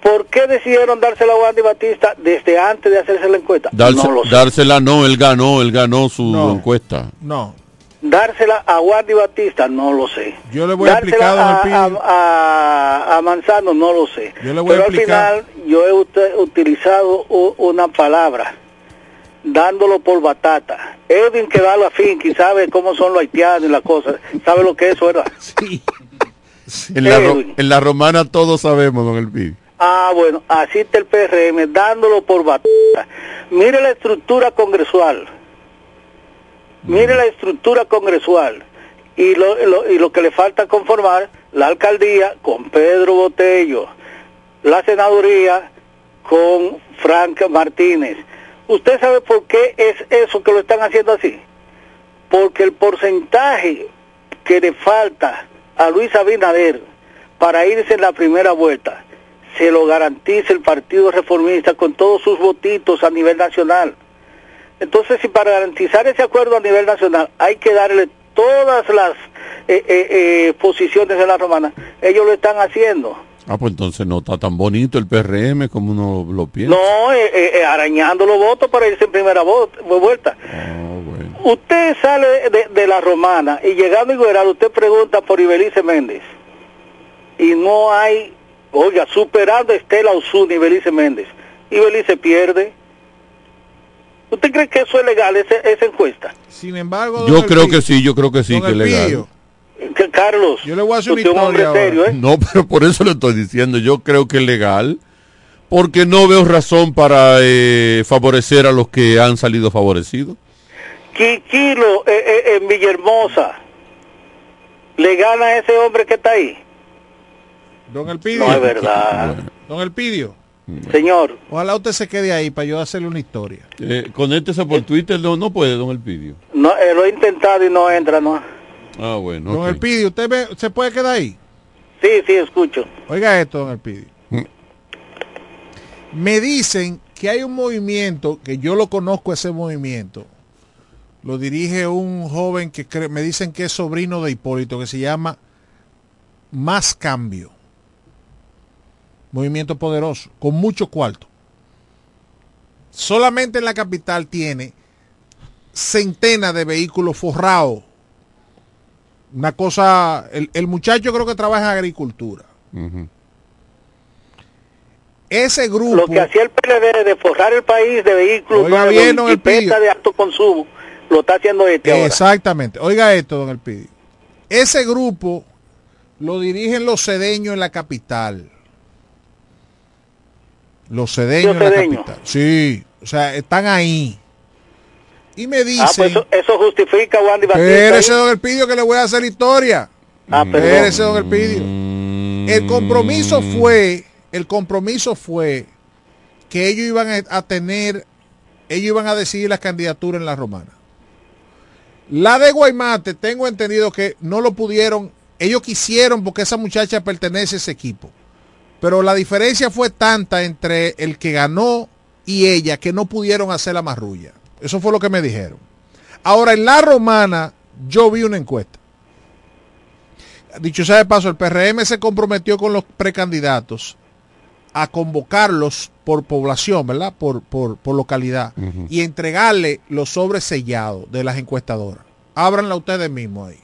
¿Por qué decidieron dársela a Wandy Batista desde antes de hacerse la encuesta? Darse- no lo sé. dársela no, él ganó, él ganó su No. encuesta. No. Dársela a Wandy Batista, no lo sé. Yo le voy a Dársela explicar, a, Elpidio. a- a- a Manzano, no lo sé. Yo le voy a Pero explicar. al final yo he ut- utilizado una palabra, dándolo por batata. Edwin que da la finca y sabe cómo son los haitianos y las cosas, sabe lo que es ¿verdad? Sí. En la, en la romana todos sabemos, don Elpidio. Ah, bueno, así está el PRM, dándolo por batata. Mire la estructura congresual. Mire la estructura congresual. Y lo, y lo que le falta conformar, la alcaldía con Pedro Botello, la senaduría con Frank Martínez. ¿Usted sabe por qué es eso que lo están haciendo así? Porque el porcentaje que le falta a Luis Abinader para irse en la primera vuelta se lo garantiza el Partido Reformista con todos sus votitos a nivel nacional. Entonces, si para garantizar ese acuerdo a nivel nacional hay que darle todas las eh, eh, eh, posiciones de la romana, ellos lo están haciendo. Ah, pues entonces no está tan bonito el PRM como uno lo piensa. No, eh, eh, eh, arañando los votos para irse en primera vuelta. Usted sale de, de la romana y llegando a Igueral, usted pregunta por Ibelice Méndez. Y no hay, oiga, superando a Estela Osuna y Ibelice Méndez. Ibelice pierde. ¿Usted cree que eso es legal, ese- esa encuesta? Sin embargo, Yo creo que sí, yo creo que sí, don que es legal. Que, Carlos, Yo le voy a hacer usted un hombre serio, ¿eh? No, pero por eso le estoy diciendo, yo creo que es legal, porque no veo razón para eh, favorecer a los que han salido favorecidos. Quiquilo eh, eh, en Villahermosa, ¿le gana a ese hombre que está ahí? Don Elpidio. No es verdad. Don Elpidio. Señor. Ojalá usted se quede ahí para yo hacerle una historia. Eh, conéctese por Twitter, no, no puede, don Elpidio. No, eh, lo he intentado y no entra, ¿no? Ah, bueno. Don ok. Elpidio, ¿usted ve- se puede quedar ahí? Sí, sí, escucho. Oiga esto, don Elpidio. Mm. Me dicen que hay un movimiento, que yo lo conozco ese movimiento, lo dirige un joven que me dicen que es sobrino de Hipólito, que se llama Más Cambio. Movimiento poderoso, con mucho cuarto. Solamente en la capital tiene centenas de vehículos forrados. Una cosa, el, el muchacho creo que trabaja en agricultura. Ese grupo... Lo que hacía el PLD de forrar el país de vehículos Oiga nuevos bien, don jipetas de alto consumo, lo está haciendo este ahora. Exactamente. Oiga esto, don Elpidio. Ese grupo lo dirigen los cedeños en la capital. Los cedeños en la cedeños? capital. Sí, o sea, están ahí. Y me Ah, dicen, pues eso, eso justifica Wandy Batista. don Elpidio, que le voy a hacer historia. Ah, perdón. Espérese, don Elpidio. El compromiso fue, el compromiso fue que ellos iban a- a tener, ellos iban a decidir las candidaturas en la romana. La de Guaymate, tengo entendido que no lo pudieron, ellos quisieron porque esa muchacha pertenece a ese equipo. Pero la diferencia fue tanta entre el que ganó y ella que no pudieron hacer la marrulla. Eso fue lo que me dijeron. Ahora, en la romana, yo vi una encuesta. Dicho sea de paso, el PRM se comprometió con los precandidatos a convocarlos por población, ¿verdad? Por, por, por localidad. Y entregarle los sobres sellados de las encuestadoras. Ábranla ustedes mismos ahí.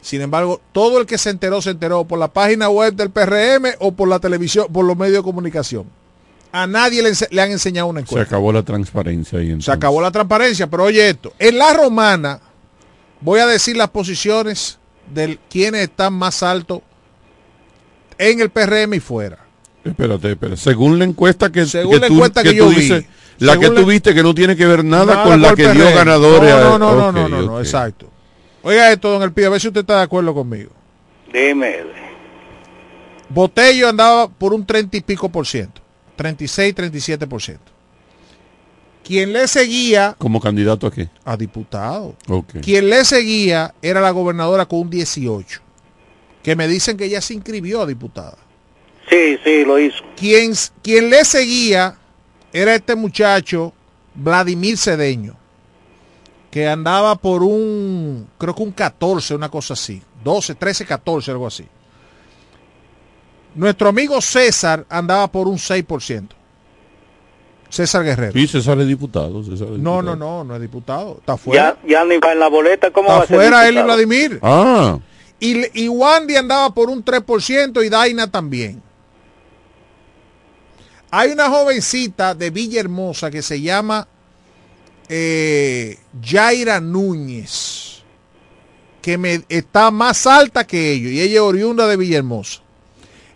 Sin embargo, todo el que se enteró, se enteró por la página web del PRM o por la televisión, por los medios de comunicación. A nadie le, han enseñado una Se encuesta. acabó la transparencia ahí Se acabó la transparencia, pero oye esto, en la romana voy a decir las posiciones de quienes están más altos en el PRM y fuera. Espérate, espérate. Según la encuesta que, Según que la tú, encuesta que yo vi. la Según que la- tú viste que no tiene que ver nada, Nada con la que dio ganadores. No, a- no, no, no, ok, no, no, no, exacto. Oiga esto, don Elpidio, a ver si usted está de acuerdo conmigo. Dime. Botello andaba por un 30 y pico por ciento. 36, 37 por ciento. Quien le seguía Como candidato aquí. a diputado. Ok. Quien le seguía era la gobernadora con un 18. Que me dicen que ella se inscribió a diputada. Sí, sí, lo hizo. Quien, quien le seguía era este muchacho, Vladimir Cedeño, que andaba por un, creo que un 14, una cosa así. 12, 13, 14, algo así. Nuestro amigo César andaba por un 6%. César Guerrero. Sí, se sale diputado. No, diputado. no, no, no es diputado. Está fuera. Ya, ya ni va en la boleta, ¿cómo va Está a ser fuera él y? Vladimir. Ah, Y, y Wandy andaba por un 3% y Daina también. Hay una jovencita de Villahermosa que se llama eh, Yaira Núñez, que me, está más alta que ellos y ella es oriunda de Villahermosa.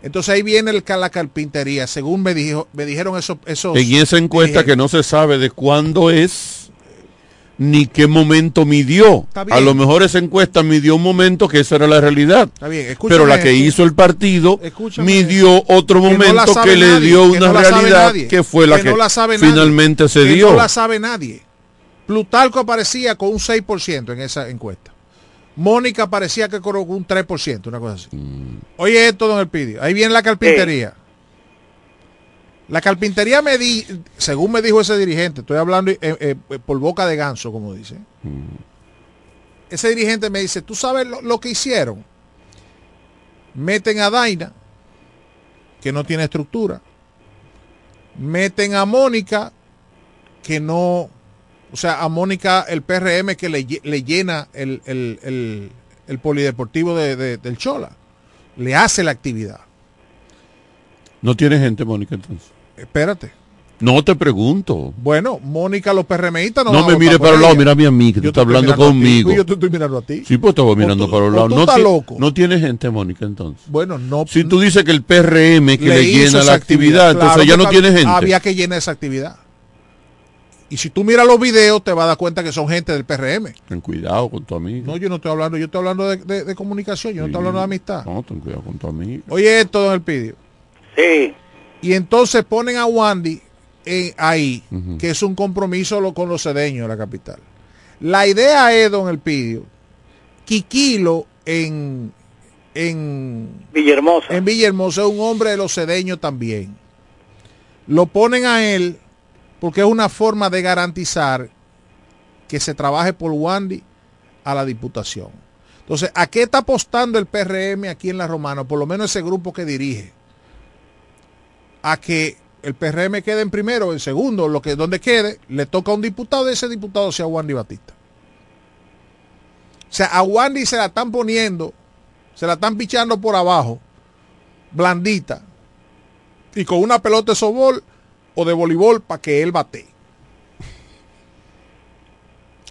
Entonces ahí viene el, la carpintería, según me, dijo, me dijeron esos... esos en esa encuesta que no se sabe de cuándo es ni qué momento midió. A lo mejor esa encuesta midió un momento que esa era la realidad. Está bien, Pero la que hizo el partido midió otro Que no la momento que le nadie, dio que una no realidad nadie, que fue la que que, no la sabe nadie, finalmente se dio. No la sabe nadie. Plutarco aparecía con un 6% en esa encuesta. Mónica parecía que con un 3%, una cosa así. Mm. Oye esto, don Elpidio. Ahí viene la carpintería. La carpintería me di, según me dijo ese dirigente, estoy hablando eh, eh, por boca de ganso, como dice. Ese dirigente me dice, ¿tú sabes lo, lo que hicieron? Meten a Daina, que no tiene estructura. Meten a Mónica, que no, o sea, a Mónica el PRM que le, le llena el, el- el- el polideportivo de- de- del Chola. Le hace la actividad. No tiene gente, Mónica, entonces. Espérate. No te pregunto. Bueno, Mónica los PRMistas no No, me mire para el lado, mira a mi amiga, tú estás hablando ti, conmigo. Yo te estoy mirando a ti. Sí, pues estaba mirando tú- para el lado. No, estás ti- loco. no tiene gente, Mónica, entonces. Bueno, no. Si tú dices que el PRM que le llena la actividad, entonces Claro, ya no tiene gente. Había que llenar esa actividad. Y si tú miras los videos, te vas a dar cuenta que son gente del PRM. Ten cuidado con tu amigo. No, yo no estoy hablando, yo estoy hablando de, de- de comunicación, yo no estoy hablando de amistad. No, ten cuidado con tu amigo. Oye esto, don Elpidio. Sí. Y entonces ponen a Wandy en- ahí, que es un compromiso lo- con los cedeños de la capital. La idea es, don Elpidio, Quiquilo en, en Villahermosa. En Villahermosa es un hombre de los cedeños también. Lo ponen a él porque es una forma de garantizar que se trabaje por Wandy a la diputación. Entonces, ¿a qué está apostando el PRM aquí en La Romana? Por lo menos ese grupo que dirige. a que el PRM quede en primero en segundo, lo que donde quede, le toca a un diputado y ese diputado sea Wandy Batista. O sea, a Wandy se la están poniendo, se la están pichando por abajo, blandita, y con una pelota de sobol o de voleibol para que él bate.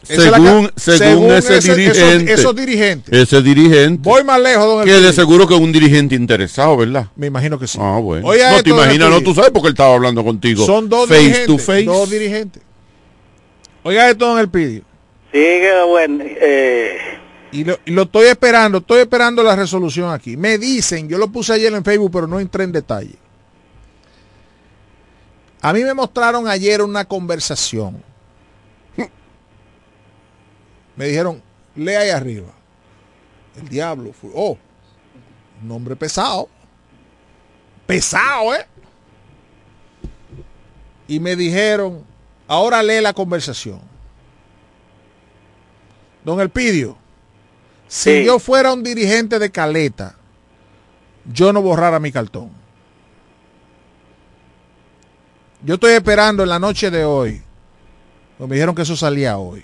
Esa es Según, según, ese, esos- dirigente. Esos, dirigentes. Ese dirigente. Voy más lejos, don Que de seguro que es un dirigente interesado, ¿verdad? Me imagino que sí. Ah, bueno. No te imaginas, no, tú sabes porque él estaba hablando contigo. Son dos face dirigentes. to face. Dos dirigentes. Oiga esto, don Elpidio. Sigue, bueno, eh, Y lo, y lo estoy esperando, estoy esperando la resolución aquí. Me dicen, yo lo puse ayer en Facebook, pero no entré en detalle. A mí me mostraron ayer una conversación. Me dijeron, lea ahí arriba. El diablo fue, oh, un nombre pesado. Pesado, ¿eh? Y me dijeron, ahora lee la conversación. Don Elpidio, si yo fuera un dirigente de Caleta, yo no borrara mi cartón. Yo estoy esperando en la noche de hoy, pues me dijeron que eso salía hoy,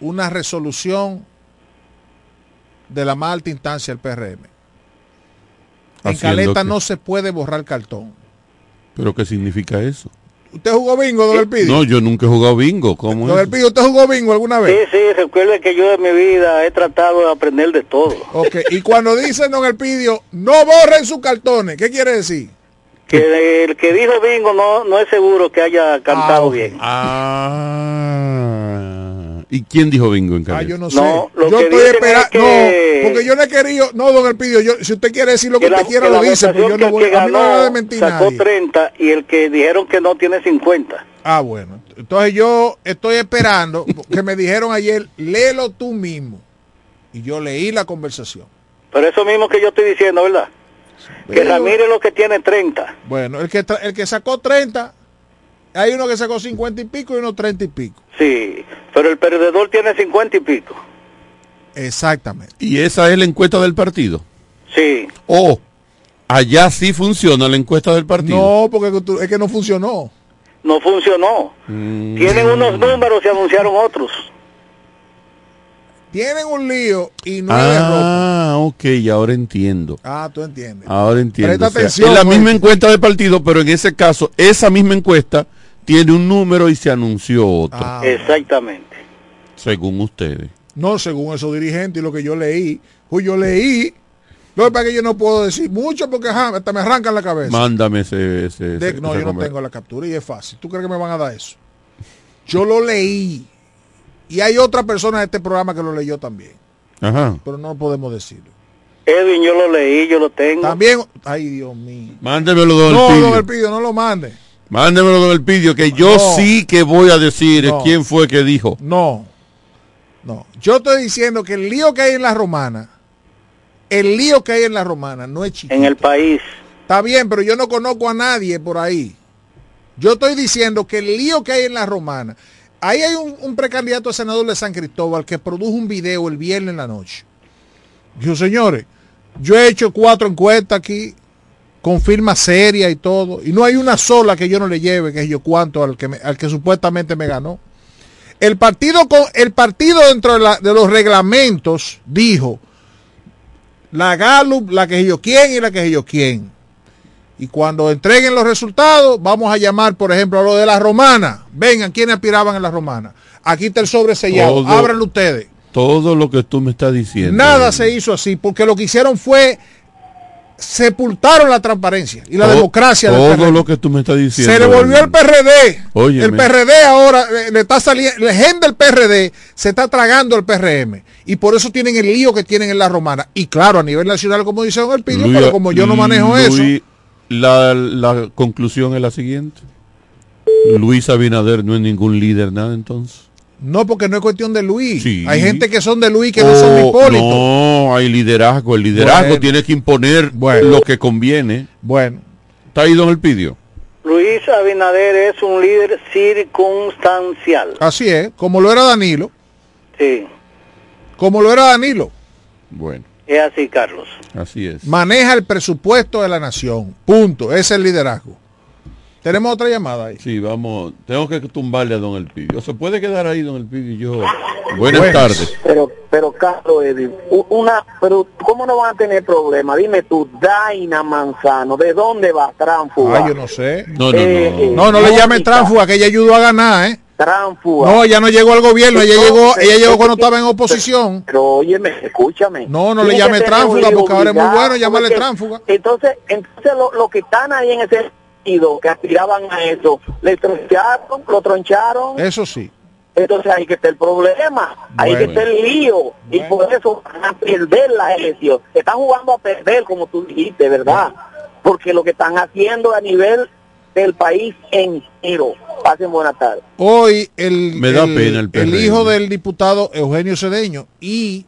una resolución de la más alta instancia del PRM. En Haciendo Caleta que- no se puede borrar cartón. ¿Pero qué significa eso? ¿Usted jugó bingo, don Elpidio? No, yo nunca he jugado bingo. ¿Cómo Don es? Elpidio, ¿usted jugó bingo alguna sí, vez? sí, recuerde que yo en mi vida he tratado de aprender de todo. Ok, y cuando dicen don Elpidio, no borren sus cartones, ¿qué quiere decir? Que el que dijo bingo no, no es seguro que haya cantado ok. bien. Ah. ¿Y quién dijo bingo en Ah, Caleta? yo no sé. No, lo yo que estoy esperando. es que- No, porque yo no he querido. No, don Elpidio, yo, si usted quiere decir lo que, Que la, usted quiera, que lo la dice, pero yo no voy que a mí no me va a ganó desmentir sacó nadie. 30 y el que dijeron que no tiene 50. Ah, bueno. Entonces yo estoy esperando, que me dijeron ayer, léelo tú mismo. Y yo leí la conversación. Pero eso mismo que yo estoy diciendo, ¿verdad? Que Ramírez es lo que tiene 30. Bueno, el que, el que sacó 30, hay uno que sacó 50 y pico y uno 30 y pico. Sí, pero el perdedor tiene 50 y pico. Exactamente. ¿Y esa es la encuesta del partido? Sí. ¿O allá sí funciona la encuesta del partido? No, porque es que no funcionó. No funcionó. Mm. Tienen unos números y anunciaron otros. Tienen un lío y no. Ah, ok, ahora entiendo. Ah, tú entiendes. Ahora entiendo. Presta O sea, atención, es la misma encuesta de partido, pero en ese caso, esa misma encuesta tiene un número y se anunció otro, Ah, Exactamente. según ustedes. No, según esos dirigentes y lo que yo leí. Pues yo leí. Lo que pasa es que yo no puedo decir mucho porque ajá, hasta me arrancan la cabeza. Mándame ese... ese- De- ese- no, yo no tengo la captura y es fácil. ¿Tú crees que me van a dar eso? Yo lo leí. Y hay otra persona de este programa que lo leyó también. Ajá. Pero no podemos decirlo. Edwin, yo lo leí, yo lo tengo. También, ay Dios mío. Mándemelo, don No, Elpidio. don Elpidio, no lo mande. Mándemelo, don Elpidio, que yo No. sí que voy a decir No. quién fue que dijo. No. No. Yo estoy diciendo que el lío que hay en la romana, el lío que hay en la romana no es chiquito. En el país. Está bien, pero yo no conozco a nadie por ahí. Yo estoy diciendo que el lío que hay en la romana, ahí hay un, precandidato a senador de San Cristóbal que produjo un video el viernes en la noche. Dijo, señores, yo he hecho cuatro encuestas aquí con firma seria y todo, y no hay una sola que yo no le lleve, que yo cuánto al que, al que supuestamente me ganó. El partido, con, el partido dentro de, de los reglamentos dijo, la Gallup, la que yo quién y la que yo quién. Y cuando entreguen los resultados, vamos a llamar, por ejemplo, a lo de la romana. Vengan, ¿quiénes aspiraban en la romana? Aquí está el sobre sellado. Todo- Ábranlo ustedes. Todo lo que tú me estás diciendo. Nada se hizo así, porque lo que hicieron fue sepultaron la transparencia y la democracia del Todo PRD. lo que tú me estás diciendo. Se le volvió el PRD. Óyeme. El PRD ahora eh, le está saliendo, la gente del PRD se está tragando el PRM. Y por eso tienen el lío que tienen en la romana. Y claro, a nivel nacional, como dice Don Luis- pero como yo no manejo eso. La, la conclusión es la siguiente. Luis Abinader no es ningún líder, nada entonces. No, porque no es cuestión de Luis. Sí. Hay gente que son de Luis que no son de Oh, Hipólito. No, hay liderazgo. El liderazgo Bueno. tiene que imponer Bueno. lo que conviene. Bueno. ¿Está ahí, don Elpidio? Luis Abinader es un líder circunstancial. Así es, como lo era Danilo. Sí. Como lo era Danilo. Bueno. Es así, Carlos. Así es. Maneja el presupuesto de la nación. Punto. Ese es el liderazgo. Tenemos otra llamada ahí. Sí, vamos. Tengo que tumbarle a Don Elpidio. ¿Se puede quedar ahí, Don Elpidio y yo? Buenas Buenas. tardes. Pero, pero Carlos Edwin, u- una, pero ¿cómo no van a tener problema? Dime tú, Daina Manzano, ¿de dónde va Tránfuga? Ah, yo no sé. No, no, Eh, No, no le llame tránfuga, que ella ayudó a ganar, ¿eh? Tránfuga. No, ella no llegó al gobierno, ella Entonces, llegó, ella llegó cuando estaba en oposición. Pero óyeme, escúchame. No, no le llame tránfuga, porque ahora es muy bueno llamarle porque- tránfuga. Entonces, entonces lo, lo que están ahí en ese sentido, que aspiraban a eso, le troncharon, lo troncharon. Eso sí. Entonces ahí que está el problema, ahí que Bueno. está el lío, y por eso van a perder la elección. Están jugando a perder, como tú dijiste, ¿verdad? Porque lo que están haciendo a nivel del país entero. Pasen buenas tardes. Hoy el, Me da pena el hijo del diputado Eugenio Cedeño y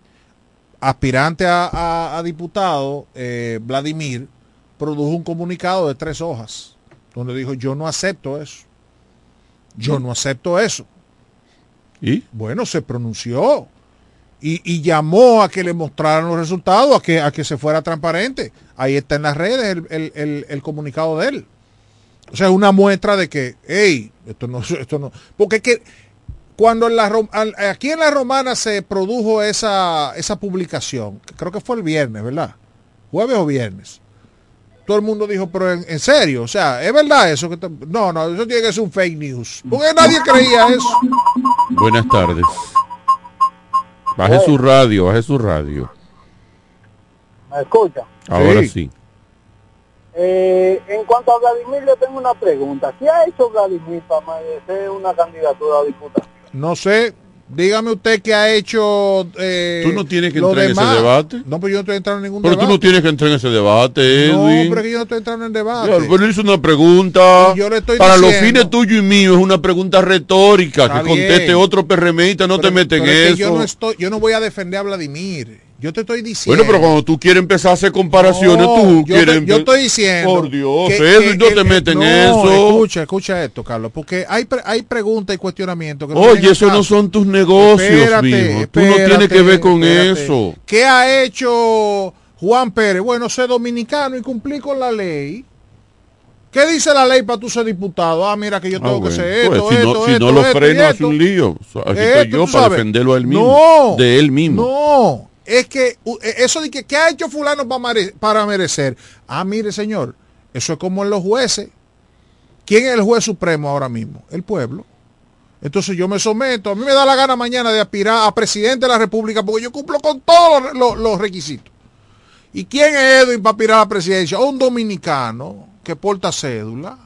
aspirante a, a- a diputado eh, Vladimir produjo un comunicado de tres hojas donde dijo yo no acepto eso. Yo no acepto eso. ¿Y? Bueno, se pronunció y, y llamó a que le mostraran los resultados, a que, a que se fuera transparente. Ahí está en las redes el, el- el- el comunicado de él. O sea, una muestra de que, hey, esto no, esto no. Porque es que cuando en la, aquí en la Romana se produjo esa, esa publicación, creo que fue el viernes, ¿verdad? Jueves o viernes. Todo el mundo dijo, pero en, en serio, o sea, ¿es verdad eso? que te- No, no, eso tiene que ser un fake news. Porque nadie creía eso. Buenas tardes. Baje su radio, baje su radio. ¿Me escucha? Ahora sí. Eh, en cuanto a Vladimir, le tengo una pregunta. ¿Qué ha hecho Vladimir para merecer una candidatura a diputado? No sé, dígame usted qué ha hecho. eh, Tú no tienes que lo entrar en ese debate. No, pero yo no estoy entrando en ningún Pero tú debate. no tienes que entrar en ese debate, No, pero que yo no estoy entrando en debate. Ya, Pero él hizo una pregunta. Yo le estoy Para los fines tuyos y míos es una pregunta retórica. Está que conteste otro PRMista, no te Pero- metes en pero es que eso. Yo no, estoy, yo no voy a defender a Vladimir. Yo te estoy diciendo. Bueno, pero cuando tú quieres empezar a hacer comparaciones, No, tú yo, quieres... te- yo estoy diciendo. Por Dios, que- no que- te metes en no, eso. Escucha, escucha esto, Carlos, porque hay, hay preguntas y cuestionamientos. Que no Oye, vienen eso al no caso. son tus negocios, Espérate. Tú no tienes que ver con espérate. eso. ¿Qué ha hecho Juan Pérez? Bueno, ser dominicano y cumplir con la ley. ¿Qué dice la ley para tú ser diputado? Ah, mira que yo Ah, tengo bueno. que ser esto, Pues, si no, esto, si esto, no lo esto freno, hace un lío. Aquí estoy Esto, yo para sabes. defenderlo a él mismo. No, de él mismo. No, es que eh, eso de que ¿qué ha hecho fulano para, mere- para merecer? Ah, mire, señor, eso es como en los jueces. ¿Quién es el juez supremo ahora mismo? El pueblo. Entonces yo me someto, a mí me da la gana mañana de aspirar a presidente de la República porque yo cumplo con todos los requisitos. ¿Y quién es Edwin para aspirar a la presidencia? Un dominicano que porta cédula,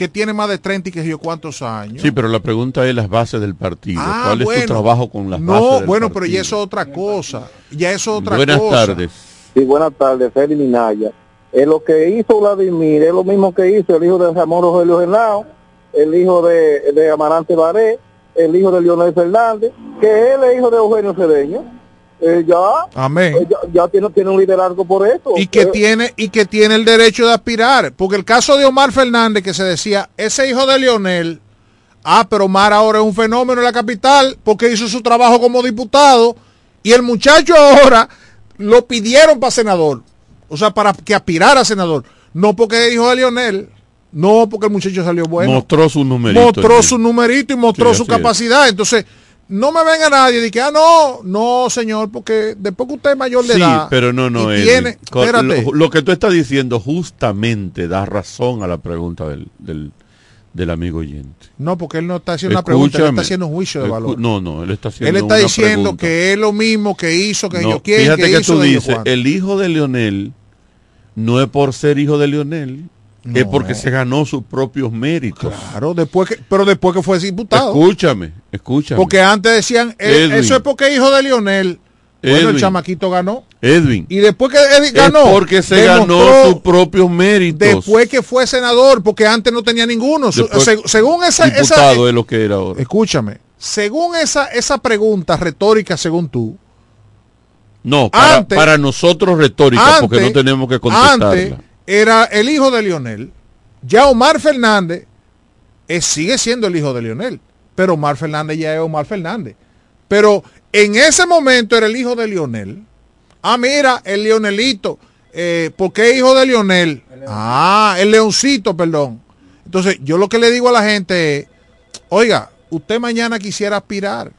que tiene más de 30 y que yo cuántos años. Sí, pero la pregunta es las bases del partido. Ah, ¿Cuál es bueno. tu trabajo con las bases No, bueno, pero partido? ya eso es otra cosa. Ya eso es otra Buenas cosa. tardes. Sí, buenas tardes, Félix Minaya. Eh, lo que hizo Vladimir es lo mismo que hizo el hijo de Ramón Rogelio Genao, el hijo de, de Amarante Baré, el hijo de Leonel Fernández, que él es hijo de Eugenio Cedeño. Eh, ya, Amén. eh, ya, ya tiene, tiene un liderazgo por eso. y que Eh, tiene y que tiene el derecho de aspirar porque el caso de Omar Fernández que se decía ese hijo de Leonel ah pero Omar ahora es un fenómeno en la capital porque hizo su trabajo como diputado y el muchacho ahora lo pidieron para senador o sea para que aspirara a senador no porque es hijo de Leonel no porque el muchacho salió bueno Mostró su numerito. mostró su numerito y mostró Sí, su capacidad. Entonces, no me venga nadie y que, ah, no, no, señor, porque después que usted es mayor de Sí, edad. pero no, no, Edwin. tiene, espérate, Lo, lo que tú estás diciendo justamente da razón a la pregunta del, del, del amigo oyente. no, porque él no está haciendo una pregunta, él Escúchame. está haciendo un juicio de valor. No, no, él está haciendo él está una diciendo pregunta. que es lo mismo que hizo, que No, yo quiero, fíjate que, que, hizo tú dices, el hijo de Leonel no es por ser hijo de Leonel, es porque se ganó sus propios méritos. Claro, después que, pero después que fue diputado. Escúchame, escúchame. Porque antes decían, eh, Edwin. eso es porque es hijo de Leonel. Bueno, el Edwin. chamaquito ganó. Edwin, Y después que Edwin es ganó, porque se ganó sus propios méritos. Después que fue senador, porque antes no tenía ninguno. Después, según esa, esa- diputado es lo que era ahora. escúchame, según esa, esa pregunta retórica, según tú, No, para, antes- para nosotros retórica, porque no tenemos que contestarla. antes era el hijo de Lionel. Ya Omar Fernández es- sigue siendo el hijo de Lionel, pero Omar Fernández ya es Omar Fernández. Pero en ese momento era el hijo de Lionel Ah, mira, el Leonelito. Eh, ¿Por qué hijo de Leonel? Ah, el leoncito, perdón. Entonces, yo lo que le digo a la gente es, oiga, usted mañana quisiera aspirar.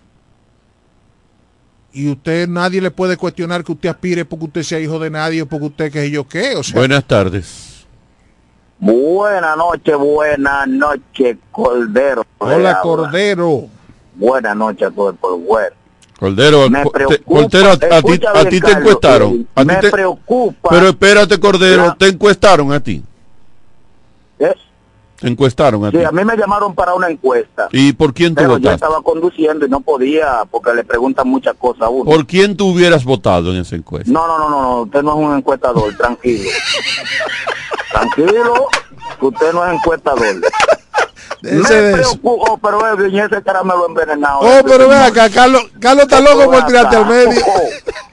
Y usted, nadie le puede cuestionar que usted aspire porque usted sea hijo de nadie o porque usted que yo qué. O sea, Buenas tardes. Buenas noches, buenas noches, Cordero. hola, Cordero. Buenas noches a todo el pueblo. Cordero, Me te- preocupa- Cordero, a, a ti, a ti te encuestaron. A me te- preocupa. Pero espérate, Cordero, la- te encuestaron a ti. ¿Eh? Te encuestaron a ti. Sí, a mí me llamaron para una encuesta. ¿Y por quién tú Pero yo votaste? estaba conduciendo y no podía porque le preguntan muchas cosas a uno. ¿Por quién tú hubieras votado en esa encuesta? No, no, no, no, no, usted no es un encuestador, tranquilo. tranquilo, que usted no es encuestador. Me preocupa, oh, pero eh, ese caramelo envenenado. Oh, pero ve acá, Carlos, Carlos está loco por tirarte al medio.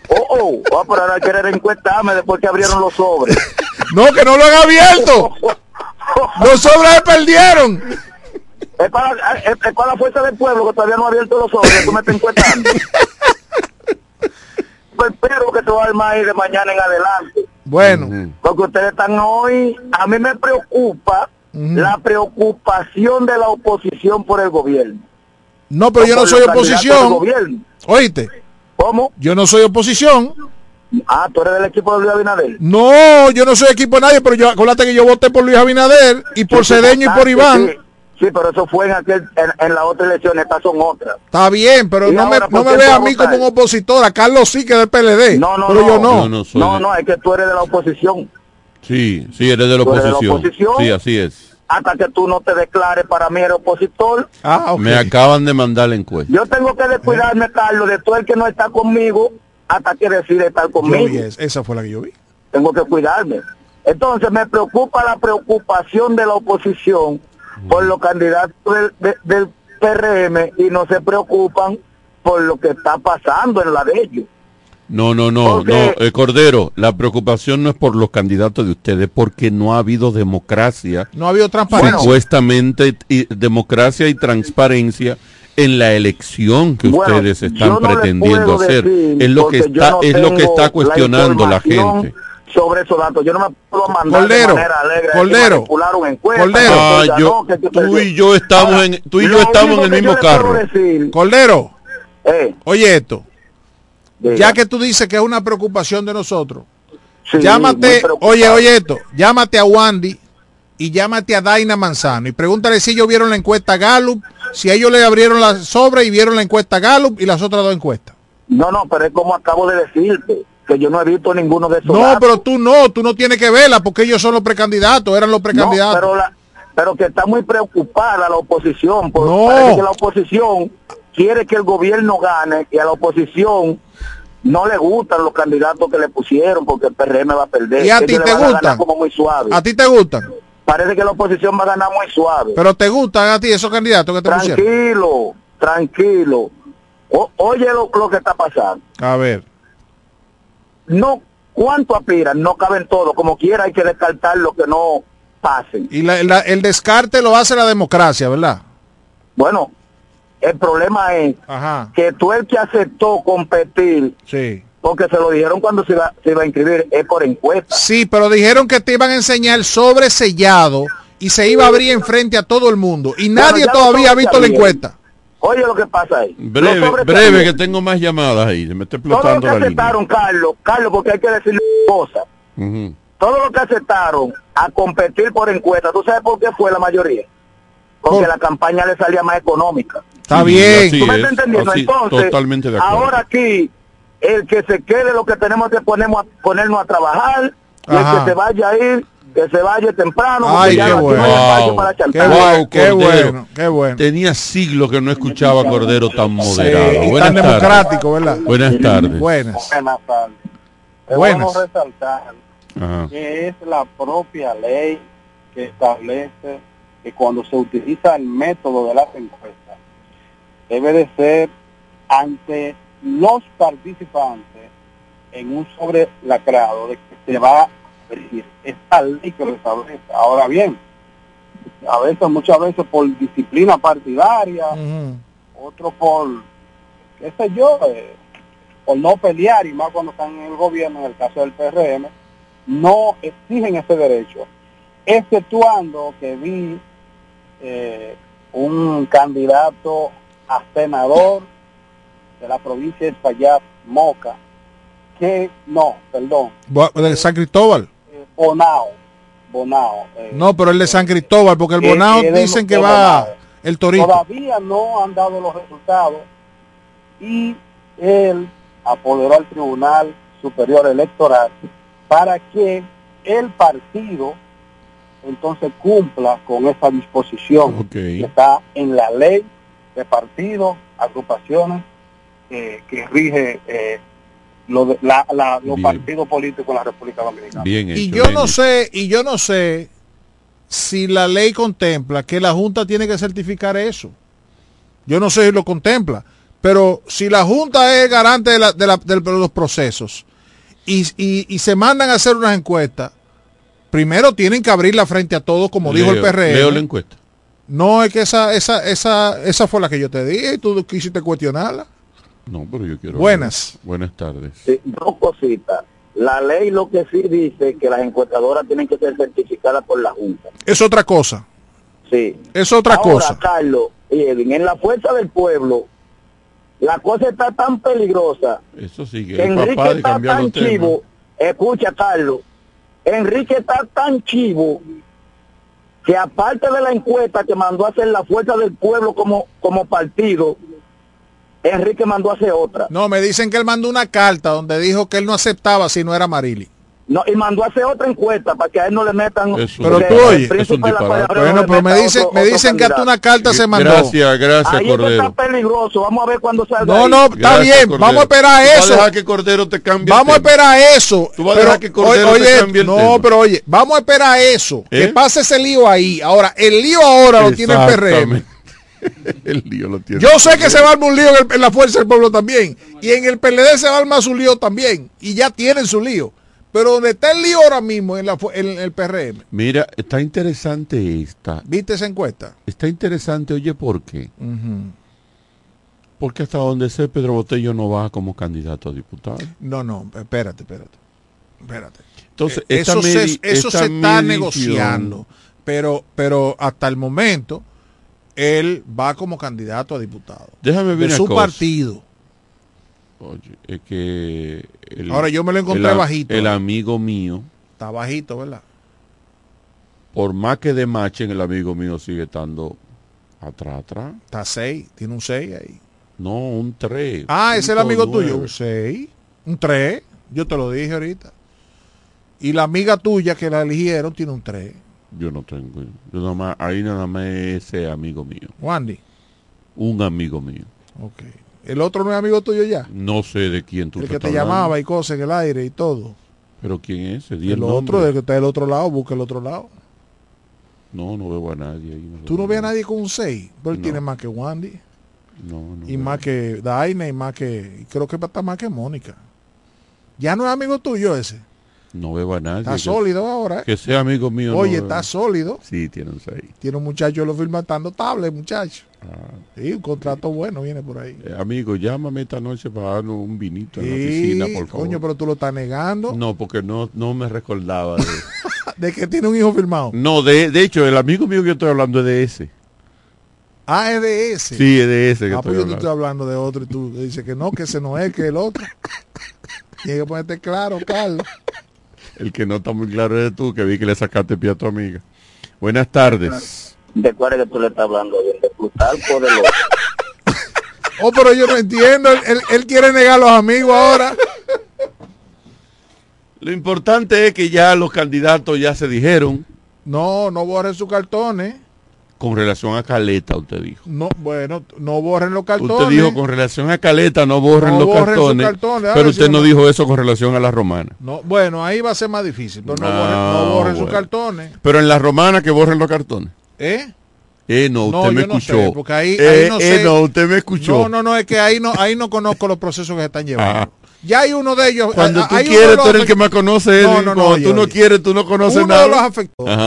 Oh, oh, oh, pero ahora querer encuestarme después que abrieron los sobres. No, que no lo han abierto. Los sobres se perdieron. Es para, es, es para la fuerza del pueblo que todavía no ha abierto los sobres, tú me estás encuestando. Pues espero que te va a armar ahí de mañana en adelante. Bueno, Porque ustedes están hoy, a mí me preocupa la preocupación de la oposición por el gobierno. no, pero yo no soy oposición. Oíste. ¿Cómo? Yo no soy oposición. Ah, tú eres del equipo de Luis Abinader. No, yo no soy equipo de nadie, pero yo, acuérdate que yo voté por Luis Abinader y por Sí, Cedeño y por Iván. Sí, sí, pero eso fue en aquel, en, en la otra elección, estas son otras. Está bien, pero ¿Y no me, no me quién vea tú a mí como un opositor. A Carlos sí que es del PLD. No, no, pero no. yo no. Yo no soy No, no, es que tú eres de la oposición. Sí, sí, eres de la ¿Tú eres de la oposición. oposición? Sí, así es. Hasta que tú no te declares para mí eres opositor. Ah. Me acaban de mandar la encuesta. Yo tengo que descuidarme, Carlos, de todo el que no está conmigo hasta que decide estar Yo conmigo. vi esa, esa fue la que yo vi. Tengo que cuidarme. Entonces me preocupa la preocupación de la oposición por los candidatos del, de- del PRM y no se preocupan por lo que está pasando en la de ellos. No, no, no, Porque- no, eh, Cordero, la preocupación no es por los candidatos de ustedes, porque no ha habido democracia, No ha habido transparencia. supuestamente y- democracia y transparencia en la elección que Bueno, ustedes están no pretendiendo hacer. decir, Es lo que está, no es lo que está cuestionando la, gente. Sobre esos datos, yo no me puedo mandar Cordero, de manera alegre Cordero, encuesta, Cordero. Ah, que- que tú y yo estamos Ahora, en, tú y yo estamos en el mismo carro. decir, Cordero, eh, oye esto. diga, Ya que tú dices que es una preocupación de nosotros, sí, llámate, oye, oye esto, llámate a Wandy y llámate a Daina Manzano y pregúntale si ellos vieron la encuesta Gallup, si ellos le abrieron la sobre y vieron la encuesta Gallup y las otras dos encuestas. No, no, pero es como acabo de decirte, que yo no he visto ninguno de esos No, datos. pero tú no, tú no tienes que verla porque ellos son los precandidatos, eran los No, precandidatos. pero, la- pero que está muy preocupada la oposición, porque No. parece que la oposición quiere que el gobierno gane y a la oposición no le gustan los candidatos que le pusieron porque el PRM va a perder. ¿Y a ti te gustan? como muy suave. ¿A ti te gustan? Parece que la oposición va a ganar muy suave. Pero te gustan a ti esos candidatos que te pusieron. tranquilo, tranquilo. O- oye lo, lo que está pasando. A ver. No, ¿cuánto aspiran? No caben todos. Como quiera hay que descartar lo que no pasen. Y la- la- el descarte lo hace la democracia, ¿verdad? Bueno, el problema es Ajá. que tú el que aceptó competir, Sí. Porque se lo dijeron cuando se iba, se iba a inscribir, es por encuesta. Sí, pero dijeron que te iban a enseñar sobre sellado y se iba a abrir enfrente a todo el mundo. Y nadie todavía ha visto la encuesta. Oye lo que pasa ahí. Breve, breve, que tengo más llamadas ahí, se me está Todo lo explotando que la línea. aceptaron, Carlos, Carlos, porque hay que decirle cosas. Ujú. Todo lo que aceptaron a competir por encuesta, ¿tú sabes por qué fue la mayoría? Porque ¿Por? la campaña le salía más económica. Está Sí, bien. ¿Tú me es, estás entendiendo? así, Entonces, totalmente de acuerdo. ahora aquí, el que se quede lo que tenemos que ponemos a, ponernos a trabajar, y el que se vaya a ir, que se vaya temprano, Ay, qué no bueno. Wow. para Qué, bueno, qué bueno, qué bueno. Tenía siglos que no escuchaba a Cordero tan moderado. Sí, y Buenas tan tardes. democrático, ¿verdad? Buenas tardes. Buenas. Buenas tardes. Es Buenas. resaltar Ajá. que es la propia ley que establece que cuando se utiliza el método de las encuestas debe de ser ante los participantes en un sobre lacrado de que se va a abrir esta ley que lo establece. Ahora bien, a veces, muchas veces por disciplina partidaria, otro por, qué sé yo, eh, por no pelear, y más cuando están en el gobierno, en el caso del PRM, no exigen ese derecho, exceptuando que vi eh, un candidato a senador de la provincia de Espaillat, Moca, que, no, perdón, De San Cristóbal. eh, Bonao, Bonao. eh, No, pero el de San Cristóbal, porque el Bonao dicen que va Bonao. el Torito. Todavía no han dado los resultados y él apoderó al Tribunal Superior Electoral para que el partido entonces cumpla con esa disposición que está en la ley de partidos, agrupaciones eh, que rige eh, lo de- la- la- los Bien. partidos políticos en la República Dominicana. Bien Y yo bien no hecho. sé, y yo no sé si la ley contempla que la Junta tiene que certificar eso. Yo no sé si lo contempla, pero si la Junta es garante de, la- de la- de los procesos y, y- y se mandan a hacer unas encuestas, primero tienen que abrirla frente a todos, como dijo el PRM. Leo la encuesta. No, es que esa, esa, esa, esa fue la que yo te dije y tú quisiste cuestionarla. No, pero yo quiero. Buenas. Buenas tardes. Sí, dos cositas. La ley lo que sí dice que las encuestadoras tienen que ser certificadas por la Junta. Es otra cosa. Sí. Es otra Ahora, cosa. Carlos y Edwin, en la fuerza del pueblo, la cosa está tan peligrosa Eso sí, que Enrique papá de está tan chivo. Escucha, Carlos. Enrique está tan chivo que aparte de la encuesta que mandó a hacer la fuerza del pueblo como, como partido, Enrique mandó a hacer otra. No, me dicen que él mandó una carta donde dijo que él no aceptaba si no era Marili. No, y mandó a hacer otra encuesta para que a él no le metan. Pero que tú príncipe Es un disparate. Bueno, pero me dicen, otro- me otro dicen que hasta una carta se mandó. Gracias, gracias, Ahí que Cordero. está peligroso. Vamos a ver cuando salga. No, ahí. no, está bien. Vamos a esperar Tú vas eso. a dejar que Cordero te cambie el Vamos a esperar eso. Tú vas a Pero, dejar que Cordero oye, te cambie el no, tema. pero oye, vamos a esperar eso. Que ¿Eh? pase ese lío ahí. Ahora, el lío ahora lo tiene el PRM. El lío lo tiene. Yo sé que se va a armar un lío en, el- en la fuerza del pueblo también. Y en el PLD se va a armar su lío también. Y ya tienen su lío. Pero donde está el lío ahora mismo en, la, fu- en el PRM. Mira, está interesante esta. ¿Viste esa encuesta? Está interesante, oye, ¿por qué? Porque hasta donde sé Pedro Botello no va como candidato a diputado. No, no, espérate, espérate. Espérate. Entonces, Eh, eso se, eso se está negociando. Pero, pero hasta el momento, él va como candidato a diputado. Déjame ver de su cosa. partido. Oye, es que... el- Ahora, yo me lo encontré el bajito. El amigo mío, Está bajito, ¿verdad? por más que de machen, el amigo mío sigue estando atrás, atrás. Está 6, tiene un 6 ahí. No, un 3. Ah, ese es el amigo tuyo. Un 6, un 3. Yo te lo dije ahorita. Y la amiga tuya que la eligieron tiene un 3. Yo no tengo. Yo nada más, ahí nada más es ese amigo mío. Wandy. Un amigo mío. Ok. El otro no es amigo tuyo ya. No sé de quién tú el que te hablando. llamaba y cosas en el aire y todo. Pero quién es ese? Di El otro, el que está del otro lado, busca el otro lado. No, no veo a nadie ahí. No, Tú no ves a nadie con un 6. Pero él No. tiene más que Wandy. no, no y veo. más que Daina y más que. y creo que está más que Mónica. Ya no es amigo tuyo ese. No veo a nadie. Está que- sólido ahora. ¿eh? Que sea amigo mío. Oye, está sólido. Sí, tiene un 6. Tiene un muchacho lo firmatando tablet, muchacho. Ah. Sí, un contrato bueno viene por ahí. Eh, amigo, llámame esta noche para darnos un vinito en la Sí, oficina, por favor. coño, pero tú lo estás negando No, porque no, no me recordaba de de que tiene un hijo firmado. No, de, de hecho, el amigo mío que yo estoy hablando es de ese. Ah, es de ese. Sí, es de ese que ah, pues yo te estoy hablando de otro y tú dices que no, que ese no es, que el otro. Tienes que ponerte claro, Carlos. El que no está muy claro eres tú, que vi que le sacaste pie a tu amiga. Buenas tardes. ¿De cuál es que tú le estás hablando? ¿Bien? ¿De Plutarco o de los? Oh, pero yo no entiendo. Él, él- él quiere negar a los amigos ahora. Lo importante es que ya los candidatos ya se dijeron No, no borren sus cartones. Con relación a Caleta, usted dijo. No, bueno, no borren los cartones. Usted dijo con relación a Caleta no borren No los borren sus cartones, cartones. Pero usted no no- dijo eso con relación a la romana. No, bueno, ahí va a ser más difícil. Pero no, Ah, borren, no borren sus bueno. cartones. Pero en la romana que borren los cartones. ¿Eh? Eh, no, No, usted me yo no escuchó. sé, porque ahí- eh, ahí no eh, sé. no, usted me escuchó. No, no, no, es que ahí no, ahí no conozco los procesos que se están llevando. Ah. Ya hay uno de ellos. Cuando tú quieres, tú eres el que más conoce, No, no, no, Cuando tú no quieres, tú no conoces Uno nada. de los afectados.